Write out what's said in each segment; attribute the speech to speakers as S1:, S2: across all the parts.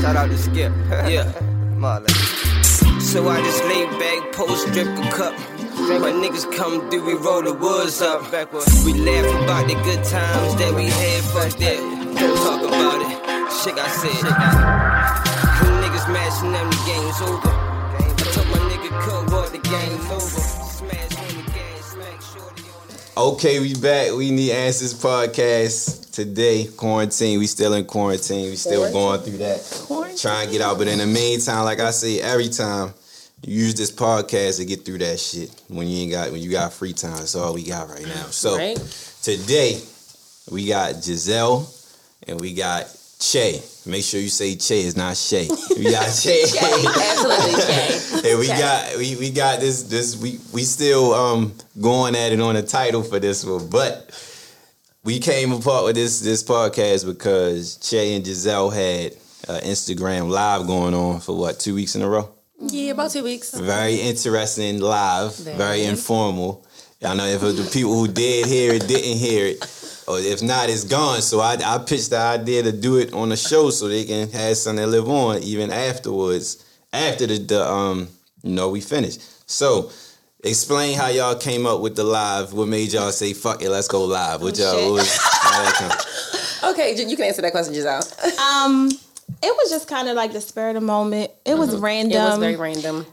S1: Shout out to Skip. yeah. Marlon. So I just lay back, post, drink a cup. My niggas come through, we roll the woods up. We laugh about the good times that we had. Fuck that. Don't talk about it. Shit, I said. Them niggas mashing them, the game's over. I told my nigga cut what the game's over.
S2: Okay, we back. We need answers podcast today. Quarantine. We still in quarantine. We still going through that.
S3: Quarantine.
S2: Trying to get out. But in the meantime, like I say every time, you use this podcast to get through that shit. When you ain't got when you got free time. That's all we got right now. So
S4: Right.
S2: today we got Giselle and we got Che. Make sure you say Che, it's not Shay. We got Che.
S4: Absolutely, Jay.
S2: And we
S4: Okay.
S2: got we, we got this this we we still um going at it on the title for this one, but we came apart with this this podcast because Che and Giselle had uh, Instagram live going on for what two weeks in a row.
S4: Yeah, about two weeks.
S2: Very interesting live, very,
S4: Very.
S2: informal. I know if the people who did hear it didn't hear it, or if not, it's gone. So I, I pitched the idea to do it on the show so they can have something to live on even afterwards, after the, the um you know we finished. So explain how y'all came up with the live. What made y'all say fuck it, let's go live? What y'all
S3: shit.
S2: was, how?
S4: Okay, you can answer that question, Giselle.
S3: Um, it was just kind of like the spur of the moment. It was random.
S4: Mm-hmm. It was very random.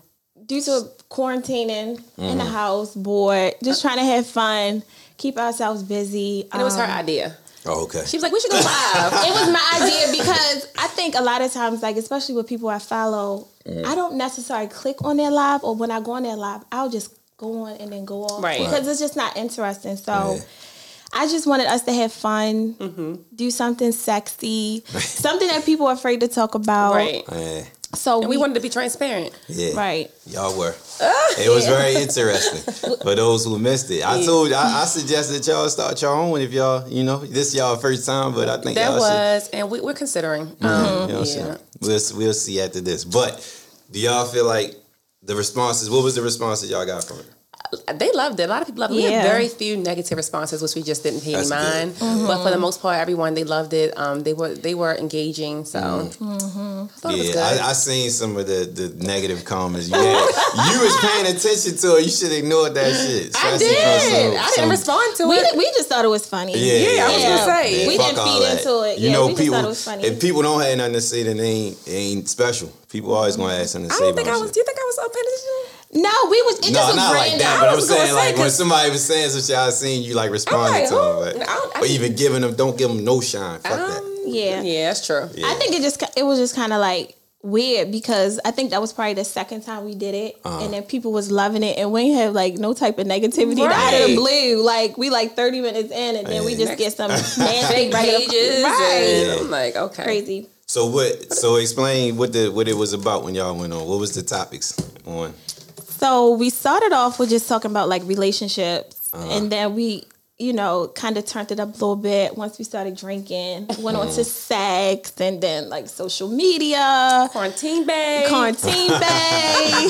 S3: due to quarantining in
S2: Mm-hmm.
S3: the house, bored, just trying to have fun, keep ourselves busy.
S4: And it was her
S3: Um,
S4: idea.
S2: Oh, okay.
S4: She was like, we should go live.
S3: it was my idea because I think a lot of times, like especially with people I follow,
S2: Mm.
S3: I don't necessarily click on their live, or when I go on their live, I'll just go on and then go off,
S4: Right.
S3: Because it's just not interesting. So.
S2: Yeah.
S3: I just wanted us to have fun,
S4: Mm-hmm.
S3: do something sexy, something that people are afraid to talk about.
S4: right.
S2: Yeah,
S3: So
S4: And we wanted to be transparent.
S2: yeah.
S3: right.
S2: Y'all were. It was very interesting for those who missed it. I told I, I suggested y'all start your own if y'all, you know, this y'all first time, but I think
S4: That
S2: y'all
S4: was, and we, we're considering. Um,
S2: should. You know what I'm
S4: yeah.
S2: saying? We'll we'll see after this. But do y'all feel like the responses? What was the responses y'all got from it?
S4: They loved it. A lot of people loved it. We had very few negative responses, which we just didn't pay any
S2: That's
S4: mind.
S2: good.
S4: But for the most part, everyone they loved it. Um, they were they were engaging. So I thought it was
S2: Yeah,
S4: good.
S2: I, I seen some of the, the negative comments. You had, you was paying attention to it. You should ignore that shit.
S4: I
S2: Especially
S4: did.
S2: Some,
S4: I didn't
S2: some-
S4: respond to
S3: We,
S4: it.
S3: we just thought it was funny.
S2: Yeah,
S4: Yeah, I was gonna say.
S3: We didn't
S2: all
S3: feed
S2: that.
S3: into it.
S2: You
S3: Yeah,
S2: know,
S3: we just
S2: people.
S3: thought it was funny.
S2: If people don't have nothing to say, then they ain't, they ain't special. People always gonna ask something to
S4: I
S2: say
S4: don't think
S2: about
S4: I was. Do you think I was up paying attention?
S3: No, we was. It
S2: No,
S3: just was
S2: not like that. But
S4: I
S2: I'm
S4: was
S2: saying,
S4: say,
S2: like, when
S4: 'cause-
S2: somebody was saying some shit, I seen you like responding
S4: like,
S2: to them,
S4: who?
S2: but,
S4: I I
S2: or even giving them, don't give them no shine. Fuck that.
S4: Um,
S3: Yeah.
S4: yeah, that's true.
S2: Yeah.
S3: I think it just it was just kind of like weird because I think that was probably the second time we did it,
S2: Uh-huh.
S3: and then people was loving it, and we had like no type of negativity out of the blue. Like we like thirty minutes in, and then we just get some nasty
S4: Fake
S3: regular-
S4: pages.
S3: right?
S4: And I'm like, okay.
S3: Crazy.
S2: So what? So explain what the what it was about when y'all went on. What was the topics on?
S3: So we started off with just talking about like relationships,
S2: Uh-huh.
S3: and then we, you know, kind of turned it up a little bit once we started drinking. Went on to sex, and then like social media,
S4: Quarantine bag.
S3: quarantine bay,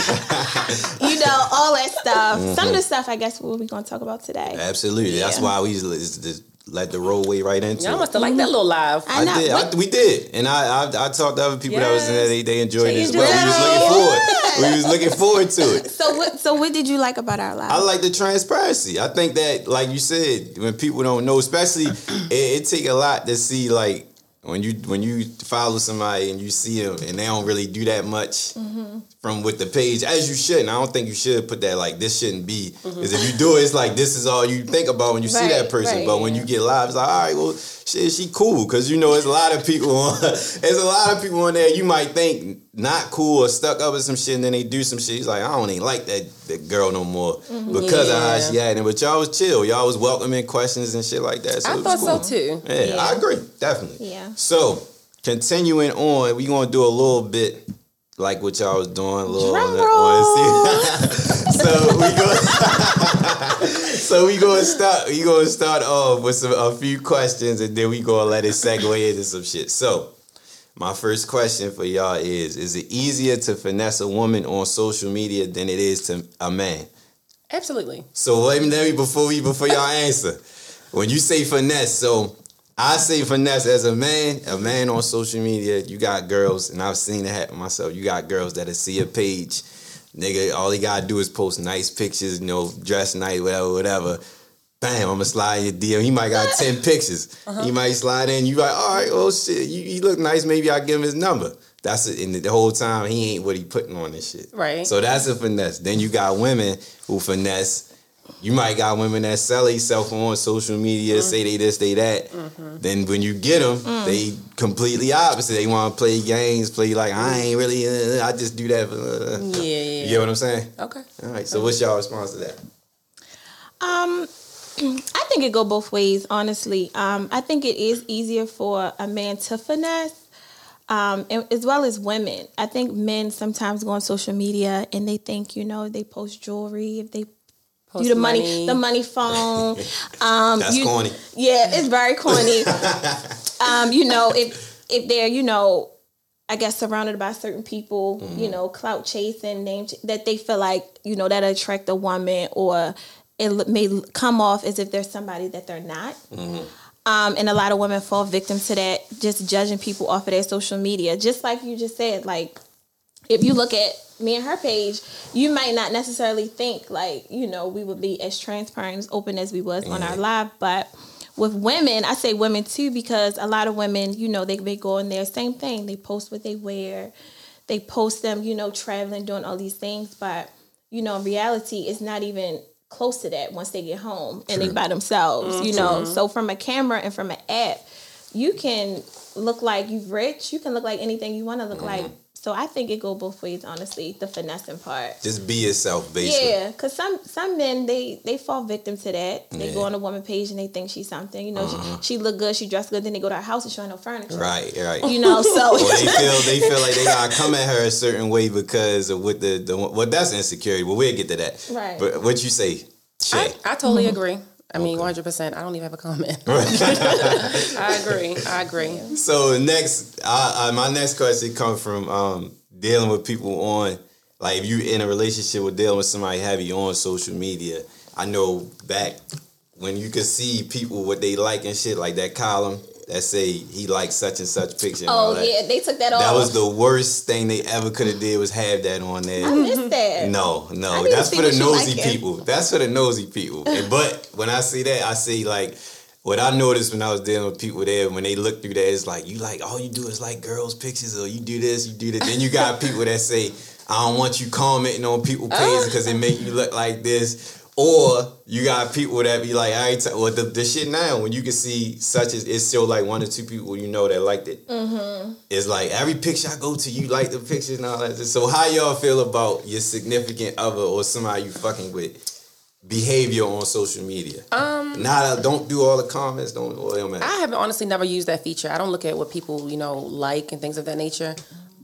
S3: you know, all that stuff. Some
S2: Mm-hmm.
S3: of the stuff, I guess, what we're going to talk about today.
S2: Absolutely. That's why we just, just let the rollway right into
S4: Y'all
S2: it.
S4: must have liked that little live.
S3: I
S2: I
S3: know.
S2: did. I, we did, and I, I I talked to other people that was in there. They, they enjoyed it as
S4: They
S2: well. We was looking forward. We was looking forward to it.
S3: so what? So what did you like about our lives?
S2: I like the transparency. I think that, like you said, when people don't know, especially, it, it take a lot to see like when you when you follow somebody and you see them and they don't really do that much
S3: Mm-hmm.
S2: from with the page as you should. And I don't think you should put that like this shouldn't be because if you do it, it's like this is all you think about when you see
S3: Mm-hmm.
S2: That person.
S3: right,
S2: but when you get live, it's like all right, well, shit, she cool because you know there's a lot of people on. there's a lot of people on there you might think not cool or stuck up with some shit, and then they do some shit. He's like, I don't even like that, that girl no more
S3: Mm-hmm.
S2: because of how
S4: Yeah.
S2: she acting. But y'all was chill. Y'all was welcoming questions and shit like that. So
S4: I
S2: it was
S4: thought
S2: cool.
S4: so too.
S2: Yeah,
S3: Yeah.
S2: I agree, definitely.
S3: Yeah.
S2: So continuing on, we gonna do a little bit like what y'all was doing, a little
S3: Drum
S2: on the- on so we go. so we gonna start. We gonna start off with some a few questions, and then we gonna let it segue into some shit. So. My first question for y'all is: Is it easier to finesse a woman on social media than it is to a man?
S4: Absolutely.
S2: So let me, let me before we before y'all answer. When you say finesse, so I say finesse as a man, a man on social media, you got girls, and I've seen it happen myself. You got girls that'll see a page, nigga, all he gotta do is post nice pictures, you know, dress nice, whatever, whatever. Bam, I'm gonna slide your DM. He might got 10 pictures. He might slide in, you like, all right, oh shit, you, you look nice, maybe I give him his number. That's it. And the whole time he ain't what he putting on this shit.
S4: Right.
S2: So that's a finesse. Then you got women who finesse. You might got women that sell themselves on social media, say they this, they that. Then when you get them, they completely opposite. They want to play games, play like I ain't really. Uh, I just do that. For, uh.
S4: Yeah, yeah.
S2: You get what I'm saying?
S4: Okay.
S2: All right. So what's y'all response to that?
S3: Um, I think it go both ways. Honestly, um, I think it is easier for a man to finesse, um, and, as well as women. I think men sometimes go on social media and they think, you know, they post jewelry if they
S4: Post
S3: do the money, the money phone. Um,
S2: That's
S3: you-
S2: corny.
S3: Yeah, it's very corny. um, you know, if if they're you know, I guess surrounded by certain people,
S2: Mm-hmm.
S3: you know, clout chasing, name ch- that they feel like you know that attract a woman, or it may come off as if there's somebody that they're not.
S2: Mm-hmm.
S3: Um, and a lot of women fall victim to that, just judging people off of their social media. Just like you just said, like if you look at me and her page, you might not necessarily think like, you know, we would be as transparent, as open as we was on our live. But with women, I say women too, because a lot of women, you know, they may go in there, same thing. They post what they wear. They post them, you know, traveling, doing all these things. But, you know, in reality, it's not even close to that once they get home and they by themselves, you know. Mm-hmm. So from a camera and from an app, you can look like you rich. You can look like anything you want to look mm-hmm. like. So I think it go both ways, honestly. The finessing part.
S2: Just be yourself, basically.
S3: Yeah, cause some some men they they fall victim to that. They go on a woman page and they think she's something. You know, she, uh-huh. she look good, she dressed good. Then they go to her house and showing no furniture.
S2: Right. Right.
S3: You know, so
S2: Or they feel they feel like they gotta come at her a certain way because of what the, the well that's insecurity. But we'll get to that.
S3: Right.
S2: But what you say, Shay?
S4: I, I totally mm-hmm. agree. I mean, one hundred percent. I don't even have a comment. I agree. I agree.
S2: So next, I, I, my next question comes from um, dealing with people on, like if you in a relationship with dealing with somebody heavy on social media. I know back when you could see people what they like and shit, like that column that say he likes such and such picture. And oh, all
S3: oh yeah, they took that off.
S2: That was the worst thing they ever could have did was have that on there.
S3: I missed that.
S2: No, no, that's for the nosy
S3: liking.
S2: people. That's for the nosy people. But when I see that, I see like what I noticed when I was dealing with people there. When they look through that, it's like you like all you do is like girls' pictures, or you do this, you do that. Then you got people that say, "I don't want you commenting on people pages because it make you look like this." Or you got people that be like, I ain't t- well, the, the shit now when you can see such as it's still like one or two people you know that liked it. It's like every picture I go to, you like the pictures and all that. So how y'all feel about your significant other or somebody you fucking with behavior on social media? Um, not don't do all the comments. Don't. Well, it don't matter.
S4: I have honestly never used that feature. I don't look at what people, you know, like and things of that nature.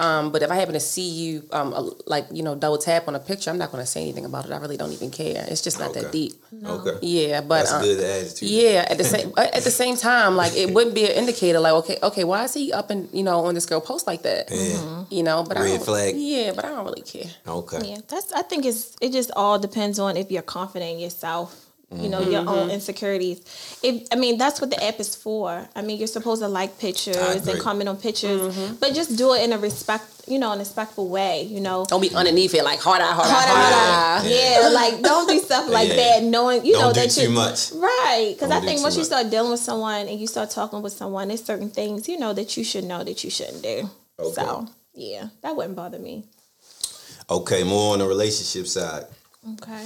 S4: Um, but if I happen to see you, um, uh, like you know, double tap on a picture, I'm not going to say anything about it. I really don't even care. It's just not
S2: Okay.
S4: that deep.
S2: Okay,
S4: Yeah, but
S2: that's
S4: uh,
S2: a good attitude.
S4: Yeah, at the same at the same time, like it wouldn't be an indicator. Like, okay, okay, why is he up and you know on this girl post like that?
S2: Yeah.
S4: You know, but I don't,
S2: flag.
S4: Yeah, but I don't really care.
S2: Okay.
S3: Yeah, that's. I think it's. It just all depends on if you're confident in yourself. You know your own
S2: Mm-hmm.
S3: insecurities. If I mean that's what the app is for. I mean you're supposed to like pictures and comment on pictures, but just do it in a respect, you know, in a respectful way. You know,
S4: Don't be underneath it like hard eye, hard eye,
S3: Hard
S4: hard
S3: eye.
S4: eye.
S3: Yeah, like don't do stuff like
S2: Yeah.
S3: that. Knowing you
S2: Don't
S3: know
S2: do
S3: that
S2: too
S3: you
S2: much.
S3: right? Because I think
S2: too
S3: once you start dealing with someone and you start talking with someone, there's certain things you know that you should know that you shouldn't do.
S2: Okay.
S3: So yeah, that wouldn't bother me.
S2: Okay. More on the relationship side.
S3: Okay,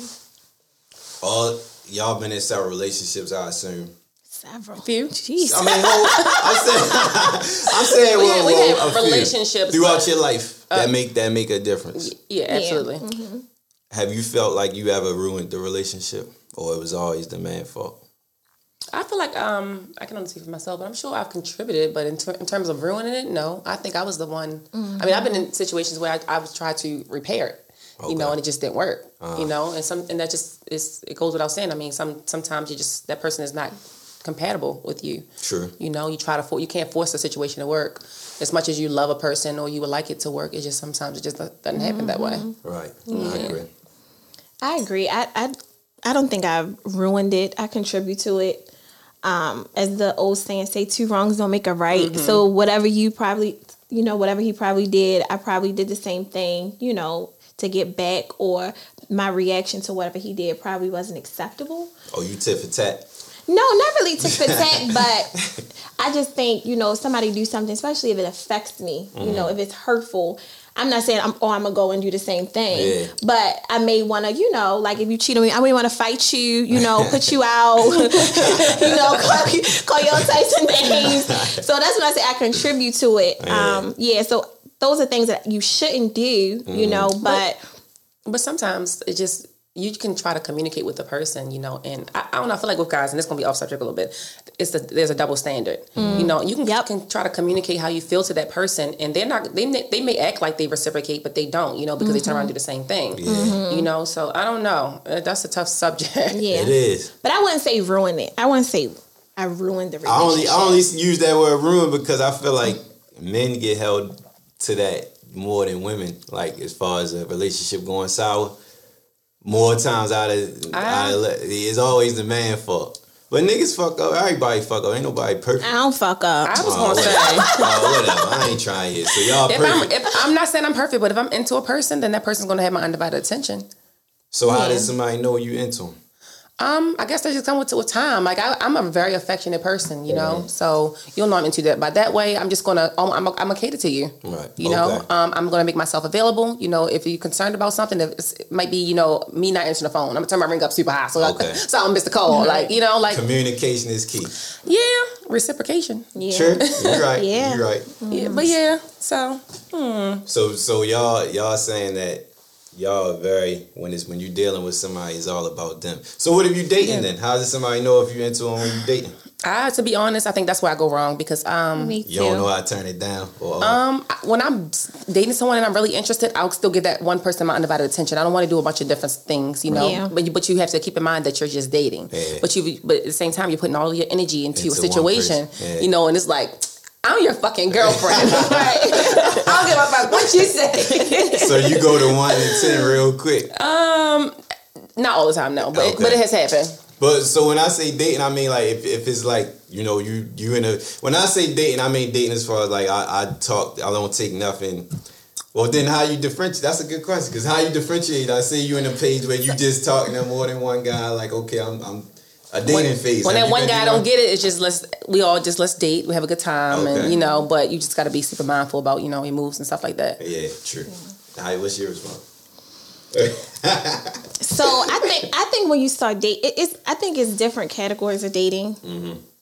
S2: All y'all been in several relationships, I assume.
S3: several.
S4: Few.
S3: Jeez.
S2: I mean, hold, I'm saying, I'm saying,
S4: We
S2: well,
S4: had- we
S2: well,
S4: had
S2: a
S4: relationships,
S2: throughout
S4: but-
S2: your life that make that make a difference.
S4: Yeah, absolutely.
S2: Have you felt like you ever ruined the relationship, or it was always the man's fault?
S4: I feel like um I can only speak for myself, but I'm sure I've contributed. But in, ter- in terms of ruining it, no. I think I was the one. I mean, I've been in situations where I, I was trying to repair it, you know, and it just didn't work. You know, and some and that just is it goes without saying. I mean, some sometimes you just that person is not compatible with you.
S2: Sure.
S4: You know, you try to for you can't force a situation to work as much as you love a person or you would like it to work. It just sometimes it just doesn't happen that way.
S2: Right. I agree.
S3: I agree. I, I I don't think I've ruined it. I contribute to it. um, as the old saying say, two wrongs don't make a right.
S4: Mm-hmm.
S3: So whatever you probably, you know, whatever he probably did, I probably did the same thing, you know, to get back, or my reaction to whatever he did probably wasn't acceptable.
S2: Oh, you tit for tat.
S3: No, not really tit for tat, but I just think you know if somebody do something, especially if it affects me, you know, if it's hurtful. I'm not saying I'm oh I'm gonna go and do the same thing,
S2: Yeah.
S3: but I may want to you know like if you cheat on me, I may want to fight you, you know, put you out, you know, call, call you all types of names. So that's when I say I contribute to it.
S2: Yeah.
S3: Um, yeah. So those are things that you shouldn't do, you mm-hmm. know, but
S4: But sometimes it just you can try to communicate with the person, you know, and I, I don't know. I feel like with guys, and it's gonna be off subject a little bit. It's the, there's a double standard, mm. you know. You can,
S3: Yep.
S4: can try to communicate how you feel to that person, and they're not. They may, they may act like they reciprocate, but they don't, you know, because they turn around and do the mm-hmm. same thing, you know. So I don't know. Uh, That's a tough subject.
S3: yeah.
S2: It is.
S3: But I wouldn't say ruin it. I wouldn't say I ruined the relationship.
S2: I only. I only use that word ruin because I feel like men get held to that more than women. Like as far as a relationship going sour, more times out of,
S3: Ah.
S2: out of it's always the man fault. But niggas fuck up. Everybody fuck up. Ain't nobody perfect.
S3: I don't fuck up.
S4: I was
S2: Oh,
S4: gonna say.
S2: oh, whatever. I ain't trying yet. So y'all
S4: If I'm, if I'm not saying I'm perfect, but if I'm into a person, then that person's gonna have my undivided attention.
S2: so how does somebody know you into them?
S4: Um, I guess that just come with, with time. Like I, I'm a very affectionate person, you know. So you'll know I'm into that. By that way, I'm just gonna, I'm, I'm, I'm gonna cater to you.
S2: Right.
S4: You know,
S2: Okay.
S4: um, I'm gonna make myself available. You know, if you're concerned about something, if it's, it might be, you know, me not answering the phone. I'm gonna turn my ring up super high, so
S2: Okay.
S4: so I don't miss the call. Like you know, like
S2: Communication is key.
S4: yeah, reciprocation.
S3: yeah.
S2: True. You're right.
S3: Yeah.
S2: You're right.
S4: Yeah, but yeah. So Hmm.
S2: So so y'all y'all saying that y'all are very when it's when you're dealing with somebody it's all about them. So what if you dating then? How does somebody know if you're into them when you dating?
S4: I, to be honest, I think that's where I go wrong because um,
S3: Me too.
S2: You don't know how to turn it down. Or,
S4: Um, when I'm dating someone and I'm really interested, I'll still give that one person my undivided attention. I don't want to do a bunch of different things, you know.
S3: Yeah.
S4: But you, but you have to keep in mind that you're just dating.
S2: Yeah.
S4: But you but at the same time you're putting all your energy into,
S2: Into
S4: a situation.
S2: Yeah.
S4: you know, and it's like. I'm your fucking girlfriend. right? I don't give a fuck what you say.
S2: so you go to one and ten real quick.
S4: Um, Not all the time, no, but it,
S2: Okay.
S4: but it has happened.
S2: But so when I say dating, I mean like if, if it's like you know you you in a when I say dating, I mean dating as far as like I, I talk, I don't take nothing. Well, then how you differentiate? That's a good question because how you differentiate? I see you in a page where you just talking to more than one guy. Like okay, I'm I'm a dating
S4: when,
S2: phase.
S4: When
S2: Have
S4: that one guy don't get it, it's just let's we all just let's date, we have a good time,
S2: Okay.
S4: and you know. But you just got to be super mindful about you know your moves and stuff like that.
S2: Yeah, true. Hi, what's your response?
S3: So I think I think when you start date, it, it's I think it's different categories of dating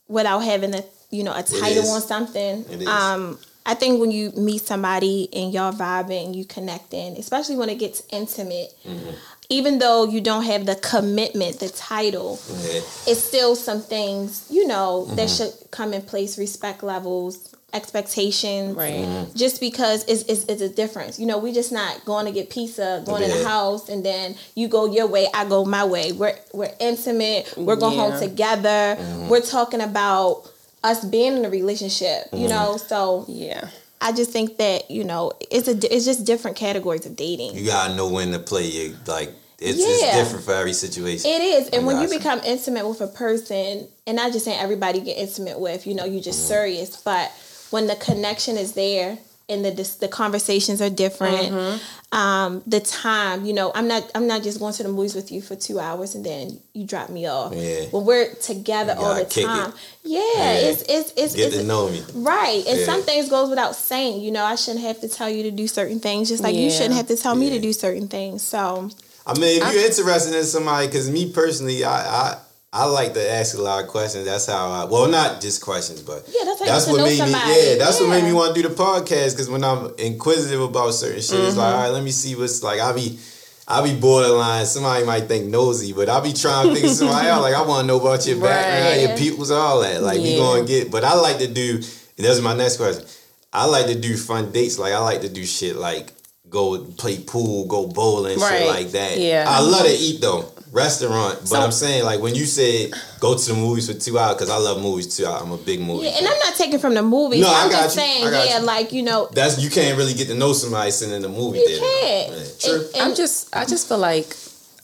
S3: without having a you know a title
S2: Mm-hmm.
S3: on something.
S2: It is.
S3: Um, I think when you meet somebody and y'all vibing, you connecting, especially when it gets intimate.
S2: Mm-hmm.
S3: Even though you don't have the commitment, the title,
S2: Yeah.
S3: it's still some things you know that
S2: Mm-hmm.
S3: should come in place. Respect levels, expectations,
S4: Right.
S2: Mm-hmm.
S3: just because it's, it's, it's a difference. You know, we're just not going to get pizza, going in the house, and then you go your way, I go my way. We're we're intimate. We're going
S4: Yeah.
S3: home together.
S2: Mm-hmm.
S3: We're talking about us being in a relationship. You know, so
S4: Yeah.
S3: I just think that you know it's a it's just different categories of dating.
S2: You gotta know when to play your like. It's, it's different for every situation.
S3: It is, and when you become intimate with a person, and not just saying everybody get intimate with, you know, you just
S2: Mm-hmm.
S3: serious, but when the connection is there and the the conversations are different,
S2: Mm-hmm.
S3: um, the time, you know, I'm not I'm not just going to the movies with you for two hours and then you drop me off.
S2: Yeah.
S3: When we're together all the
S2: gotta kick it.
S3: time, yeah,
S2: Yeah.
S3: it's it's it's,
S2: Get
S3: it's
S2: to know me.
S3: Right, and
S2: Yeah.
S3: some things goes without saying. You know, I shouldn't have to tell you to do certain things, just like you shouldn't have to tell me to do certain things. So,
S2: I mean, if you're interested in somebody, because me personally, I, I I like to ask a lot of questions. That's how I well, not just questions, but
S3: Yeah, that's get know
S2: made
S3: somebody.
S2: me. Yeah, that's what made me want to do the podcast. Because when I'm inquisitive about certain shit, it's
S3: Mm-hmm.
S2: like, all right, let me see what's like. I be. I be borderline. Somebody might think nosy, but I be trying to figure somebody out. Like I want to know about your background,
S4: Right.
S2: your peoples, all that. Like we
S4: Yeah.
S2: gonna get. But I like to do. And that's my next question. I like to do fun dates. Like I like to do shit like go play pool, go bowling, shit like that.
S4: Yeah.
S2: I love to eat though, restaurant. But
S4: So-
S2: I'm saying like when you said go to the movies for two hours, because I love movies too. I'm a big movie.
S3: yeah, and. I'm not taking from the movies.
S2: No, I
S3: I'm
S2: got
S3: just
S2: you.
S3: saying,
S2: got
S3: yeah,
S2: you.
S3: like you know,
S2: That's you can't really get to know somebody sitting in the movie
S3: you
S2: theater.
S3: can't.
S2: Yeah, True.
S3: And-
S4: I'm just I just feel like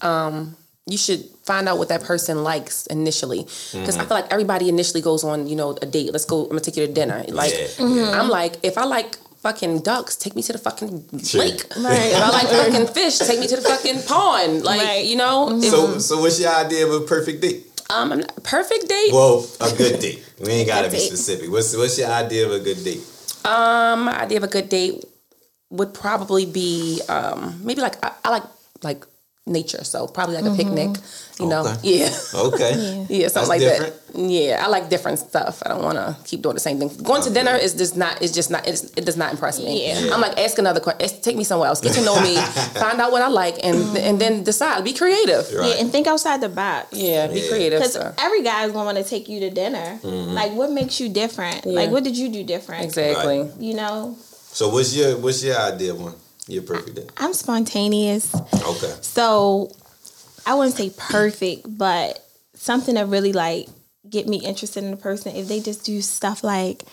S4: um you should find out what that person likes initially because
S2: Mm-hmm.
S4: I feel like everybody initially goes on you know a date. Let's go. I'm gonna take you to dinner. Like
S2: Yeah.
S4: I'm like if I like fucking ducks, take me to the fucking
S2: Sure.
S4: lake.
S3: Right.
S4: If I like fucking fish, take me to the fucking pond. Like
S3: Right.
S4: you know. if-
S2: So, so what's your idea of a perfect date?
S4: um, I'm not- perfect date.
S2: Well, a good date. We ain't gotta be
S3: date.
S2: specific. What's what's your idea of a good date?
S4: Um, my idea of a good date would probably be um maybe like I, I like like nature, so probably like a picnic. You know,
S2: Okay.
S4: yeah.
S2: Okay.
S4: Yeah, something
S2: That's
S4: like
S2: different.
S4: that. Yeah, I like different stuff. I don't want to keep doing the same thing. Going to dinner is just not. It's just not. It's, it does not impress me.
S3: Yeah.
S4: I'm like ask another question. Take me somewhere else. Get to know me. find out what I like, and and then decide. Be creative.
S2: Right.
S3: Yeah, and think outside the box.
S4: Yeah, be
S2: Yeah.
S4: creative.
S3: Because
S4: so.
S3: every guy is gonna want to take you to dinner.
S2: Mm-hmm.
S3: Like, what makes you different?
S4: Yeah.
S3: Like, what did you do different?
S4: Exactly.
S2: Right.
S3: You know,
S2: So what's your what's your idea one? Your perfect date.
S3: I'm spontaneous,
S2: Okay.
S3: so I wouldn't say perfect, but something that really like get me interested in a person. If they just do stuff like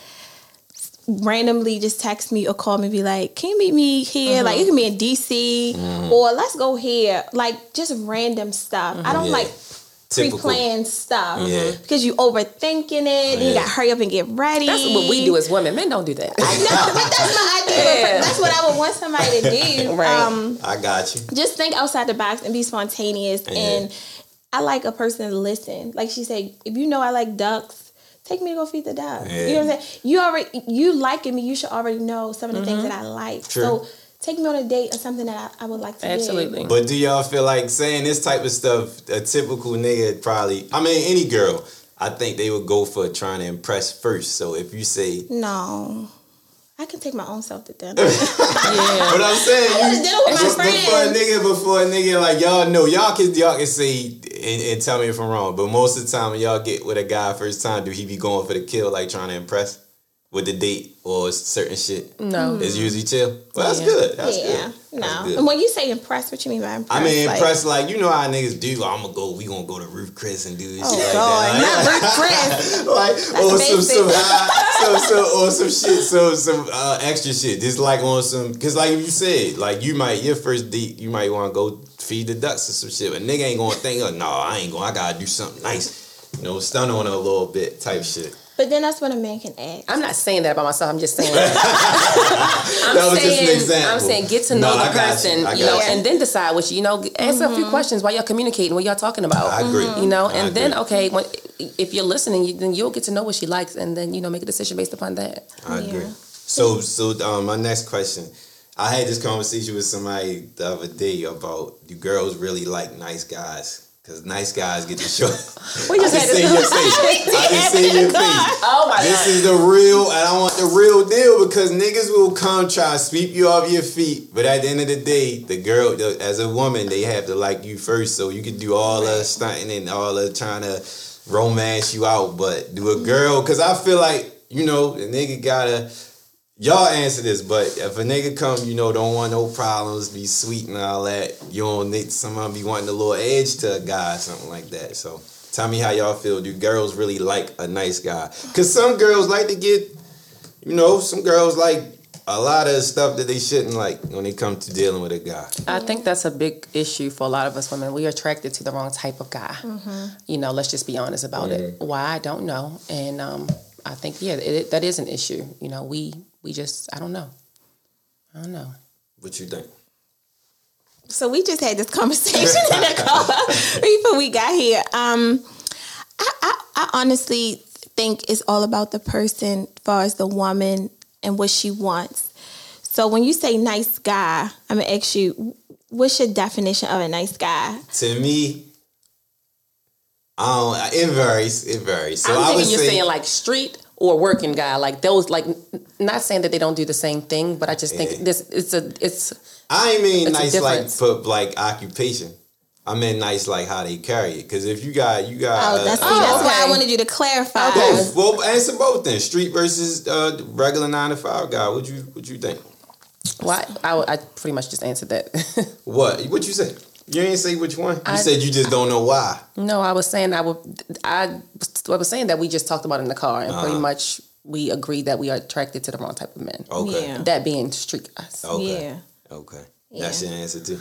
S3: randomly just text me or call me, be like, "Can you meet me here?" Mm-hmm. Like, you can be in DC mm-hmm. or let's go here. Like, just random stuff. I don't
S2: Yeah.
S3: like
S2: Typical.
S3: Pre-planned stuff
S2: Yeah.
S3: because you overthinking it. Then you got to hurry up and get ready.
S4: That's what we do as women. Men don't do that.
S3: No, but that's my idea.
S4: Yeah.
S3: That's what I would want somebody to do.
S4: Right.
S3: Um,
S2: I got you.
S3: just think outside the box and be spontaneous.
S2: Yeah.
S3: And I like a person to listen. Like she said, if you know I like ducks, take me to go feed the ducks.
S2: Yeah.
S3: You know what I'm saying? You already you liking me. You should already know some of the things that I like.
S2: True.
S3: So take me on a date or something that I, I would like to do.
S4: Absolutely.
S2: But do y'all feel like saying this type of stuff? A typical nigga probably. I mean, any girl. I think they would go for trying to impress first. So if you say,
S3: No. I can take my own self to dinner. Yeah.
S2: But I'm saying
S3: I
S2: you
S3: was dinner with my
S2: before a nigga, before a nigga, like y'all know, y'all can y'all can say and, and tell me if I'm wrong. But most of the time, when y'all get with a guy first time, do he be going for the kill, like trying to impress with the date or certain shit?
S4: No.
S2: It's usually chill. Well, that's
S4: Yeah.
S2: good. That's
S3: yeah.
S2: good.
S3: No.
S2: Good.
S3: And when you say impressed, what you mean by impressed?
S2: I mean, impressed like you know how niggas do. I'm gonna go. We gonna go to Ruth Chris and do this
S3: Oh
S2: shit like
S3: God,
S2: that.
S3: not Ruth Chris.
S2: like or some
S3: basic.
S2: some high, some some or some shit, so some uh, extra shit. Just like on some, cause like if you said, like you might your first date, you might want to go feed the ducks or some shit, but nigga ain't gonna think, oh no, I ain't gonna. I gotta do something nice, you know, stun on her a little bit, type shit.
S3: But then that's what a man can ask.
S4: I'm not saying that about myself. I'm just saying. I'm
S2: That was just an
S4: saying,
S2: example.
S4: I'm saying get to
S2: No,
S4: know
S2: I
S4: the
S2: got you.
S4: person,
S2: I
S4: you, know,
S2: you.
S4: and then decide what you, you know. Answer a few questions while y'all communicating, what y'all talking about.
S2: I agree.
S4: You know, and then okay, when, if you're listening, you, then you'll get to know what she likes, and then you know make a decision based upon that.
S2: I
S3: Yeah.
S2: agree. So, so um, my next question. I had this conversation with somebody the other day about do girls really like nice guys? Because nice guys get the show.
S4: We just
S2: I
S4: had
S2: just see
S4: this.
S2: your face. I just see your face.
S4: Oh my
S2: This
S4: god!
S2: is the real, and I want the real deal because niggas will come try to sweep you off your feet, but at the end of the day, the girl, the, as a woman, they have to like you first, so you can do all the stunting and all the trying to romance you out. But do a girl, because I feel like you know the nigga gotta. Y'all answer this, but if a nigga come, you know, don't want no problems, be sweet and all that, you don't need someone be wanting a little edge to a guy or something like that. So tell me how y'all feel. Do girls really like a nice guy? Cause some girls like to get, you know, some girls like a lot of stuff that they shouldn't like when it comes to dealing with a guy.
S4: I think that's a big issue for a lot of us women. We are attracted to the wrong type of guy. You know, let's just be honest about it. Why I don't know, and um, I think yeah, it, that is an issue. You know, we we just I don't know. I don't know.
S2: What you think?
S3: So we just had this conversation in the car before we got here. Um, I, I, I honestly think it's all about the person, as far as the woman and what she wants. So when you say nice guy, I'm gonna ask you, what's your definition of a nice guy?
S2: To me, I don't. It varies. It varies. So
S4: I'm
S2: I would
S4: thinking you're
S2: say,
S4: saying like street or working guy, like those. Like, not saying that they don't do the same thing, but I just think
S2: Yeah.
S4: this it's a it's
S2: I mean
S4: It's
S2: nice like
S4: difference.
S2: for like occupation. I mean, nice like how they carry it. Because if you got you got
S3: Oh, that's,
S2: uh,
S3: see, that's why I wanted you to clarify.
S2: both. Well, answer both then. Street versus uh, regular nine to five guy. What you what you think?
S4: why I, I pretty much just answered that.
S2: What what you say? You ain't say which one. You
S4: I-
S2: said you just don't know why.
S4: no, I was saying I would I I was saying that we just talked about in the car, and pretty uh-huh. much we agreed that we are attracted to the wrong type of men.
S2: Okay.
S3: Yeah.
S4: That being street guys.
S2: Okay.
S3: Yeah.
S2: Okay. That's
S3: Yeah.
S2: your answer too.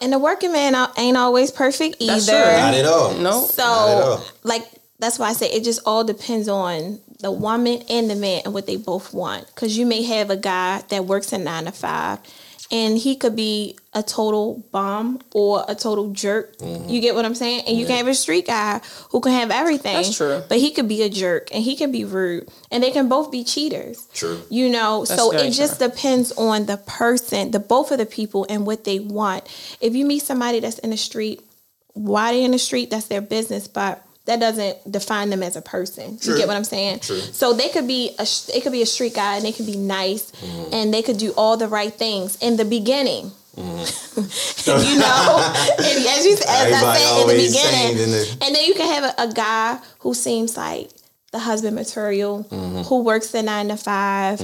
S3: And the working man ain't always perfect either.
S4: That's true.
S2: Not at all.
S4: No.
S2: Not at
S3: So,
S2: all.
S3: like, that's why I say it just all depends on the woman and the man and what they both want. Because you may have a guy that works a nine to five, and he could be a total bomb or a total jerk.
S2: Mm-hmm.
S3: You get what I'm saying? And you can have a street guy who can have everything.
S4: That's true.
S3: But he could be a jerk and he can be rude, and they can both be cheaters.
S2: True.
S3: You know,
S4: That's
S3: so it just depends on the person, the both of the people, and what they want. If you meet somebody that's in the street, why they in the street, that's their business, but that doesn't define them as a person.
S2: True.
S3: You get what I'm saying?
S2: True.
S3: So they could be a it could be a street guy and they could be nice
S2: Mm-hmm.
S3: and they could do all the right things in the beginning.
S2: Mm-hmm.
S3: you know, and as you as I said in the beginning,
S2: the-
S3: and then you can have a, a guy who seems like the husband material,
S2: Mm-hmm.
S3: who works the nine to 5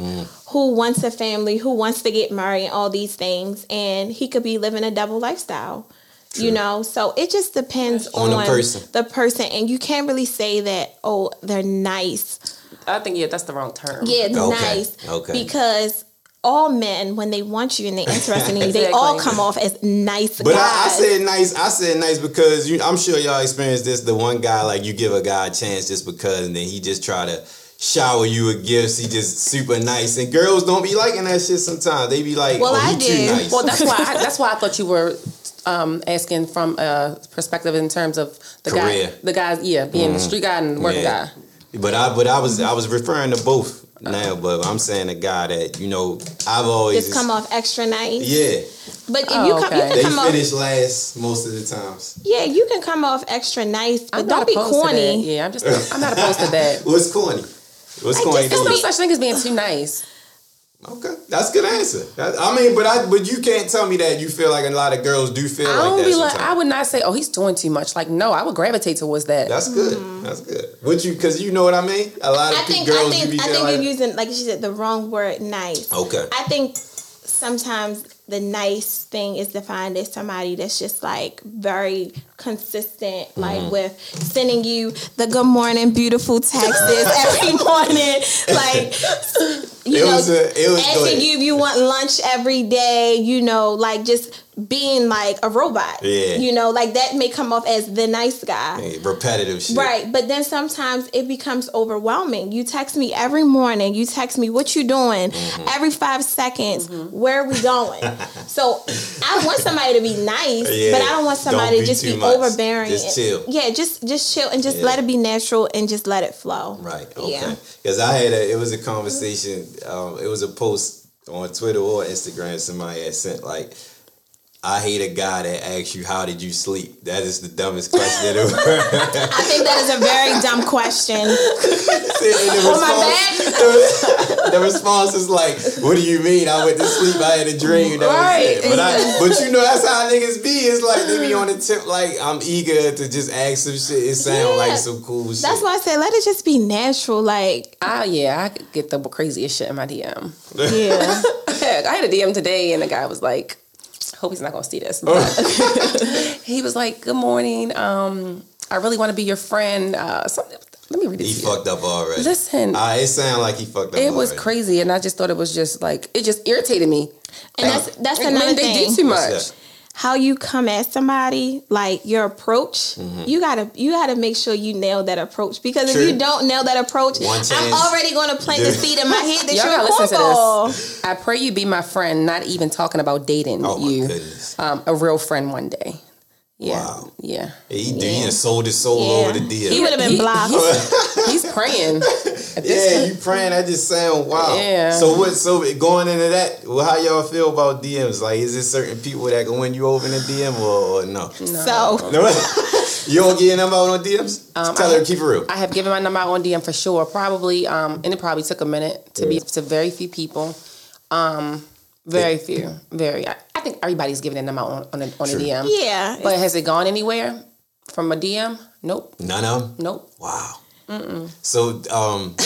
S3: who wants a family, who wants to get married, and all these things, and he could be living a double lifestyle. You know, so it just depends
S2: On
S3: on,
S2: the person.
S3: the person, and you can't really say that. Oh, they're nice.
S4: I think yeah, that's the wrong term.
S3: Yeah, it's
S2: Okay,
S3: nice.
S2: okay.
S3: Because all men, when they want you and they're interested in you, they all come off as nice
S2: But
S3: guys.
S2: I, I said nice. I said nice because you, I'm sure y'all experienced this. The one guy, like you give a guy a chance just because, and then he just try to shower you with gifts. He just super nice, and girls don't be liking that shit. Sometimes they be like,
S3: Well,
S2: "Oh,
S3: I did."
S2: too nice."
S4: Well, that's why I, that's why I thought you were um, asking from a perspective in terms of the
S2: Career.
S4: guy, the guys, yeah, being the street guy and the working
S2: Yeah.
S4: guy.
S2: But I, but I was, I was referring to both now. But I'm saying a guy that you know, I've always
S3: just come off extra nice.
S2: Yeah,
S3: But if
S4: Oh,
S3: you come, you
S4: okay.
S3: can
S2: they
S3: come off.
S2: finish last most of the times.
S3: Yeah, you can come off extra nice, but
S4: I'm
S3: don't be
S4: opposed to that.
S3: corny.
S4: Yeah, I'm just I'm not opposed to that.
S2: What's corny? What's
S3: I
S2: corny?
S3: just
S2: to
S4: There's
S2: you?
S4: no such thing as being too nice.
S2: Okay, that's a good answer. I mean, but I but you can't tell me that you feel like a lot of girls do feel
S4: I
S2: like
S4: don't
S2: that.
S4: be like. I would not say, oh, he's doing too much. Like, no, I would gravitate towards that.
S2: That's good.
S3: Mm-hmm.
S2: That's good. Would you? Because you know what I mean. A lot of
S3: I
S2: pe-
S3: think
S2: girls
S3: I
S2: you
S3: think
S2: be
S3: I think
S2: like.
S3: you're using like she said the wrong word nice.
S2: Okay.
S3: I think sometimes the nice thing is defined as somebody that's just like very consistent,
S2: Mm-hmm.
S3: like with sending you the good morning, beautiful texts every morning, like you
S2: It
S3: know,
S2: was a- it was
S3: asking
S2: good.
S3: you if you want lunch every day, you know, like just being like a robot.
S2: Yeah.
S3: You know, like that may come off as the nice guy.
S2: Hey, repetitive shit.
S3: Right, but then sometimes it becomes overwhelming. You text me every morning. You text me what you doing
S2: Mm-hmm.
S3: every five seconds. Where are we going? so I want somebody to be nice,
S2: Yeah,
S3: but I don't want
S2: don't
S3: somebody to just be
S2: much.
S3: overbearing.
S2: Just chill.
S3: Yeah, just just chill and just
S2: Yeah.
S3: let it be natural and just let it flow.
S2: Right. Okay.
S3: Yeah.
S2: Because I had a, it was a conversation. Um, it was a post on Twitter or Instagram. Somebody had sent like, "I hate a guy that asks you how did you sleep." That is the dumbest question ever.
S3: I think that is a very dumb question.
S2: the,
S3: On my
S2: response, the response is like, "What do you mean? I went to sleep. I had a dream." That
S4: Right.
S2: was. But I, but you know, that's how niggas be. It's like they be on the tip. Like I'm eager to just ask some shit. It sound
S3: Yeah.
S2: like some cool shit.
S3: That's why I said let it just be natural. Like,
S4: Ah, yeah, I could get the craziest shit in my DM.
S3: yeah.
S4: I had a DM today, and the guy was like, "Hope he's not gonna see this." But he was like, "Good morning. Um, I really want to be your friend." Uh, something. Let me read it.
S2: He
S4: to you.
S2: fucked up already.
S4: Listen,
S2: Ah, it sound like he fucked up.
S4: it was
S2: already.
S4: crazy, and I just thought it was just like it just irritated me.
S3: And that's that's
S4: Like,
S3: another
S4: they
S3: thing.
S4: do too
S2: What's
S4: much.
S2: That?
S3: how you come at somebody, like your approach,
S2: Mm-hmm.
S3: you gotta you gotta make sure you nail that approach because
S2: True.
S3: if you don't nail that approach,
S2: One
S3: I'm already gonna plant the seed in my head that
S4: Y'all
S3: you're a
S4: gotta to
S3: cornball.
S4: this. I pray you be my friend, not even talking about dating
S2: Oh my
S4: you,
S2: goodness.
S4: um, a real friend one day. Yeah,
S2: Wow.
S4: yeah.
S2: He, he
S3: Yeah.
S2: done sold his soul
S3: Yeah.
S2: over the deal.
S3: He would've been
S4: He-
S3: blocked.
S4: He's, he's praying. At this
S2: yeah, you praying that just sound wild.
S4: Yeah.
S2: So what? So going into that, well, how y'all feel about DMs? Like, is there certain people that can win you over in a DM or, or no?
S3: So
S2: No. you don't get them out on DMs.
S4: Um,
S2: Tell
S4: I-
S2: her keep it real.
S4: I have given my number out on DM for sure. Probably, um, and it probably took a minute to be to very few people. Um, very few, very. I, I think everybody's giving their number out on on a, on a DM.
S3: yeah,
S4: But has it gone anywhere from a DM? Nope,
S2: None of them.
S4: nope.
S2: Wow. So um,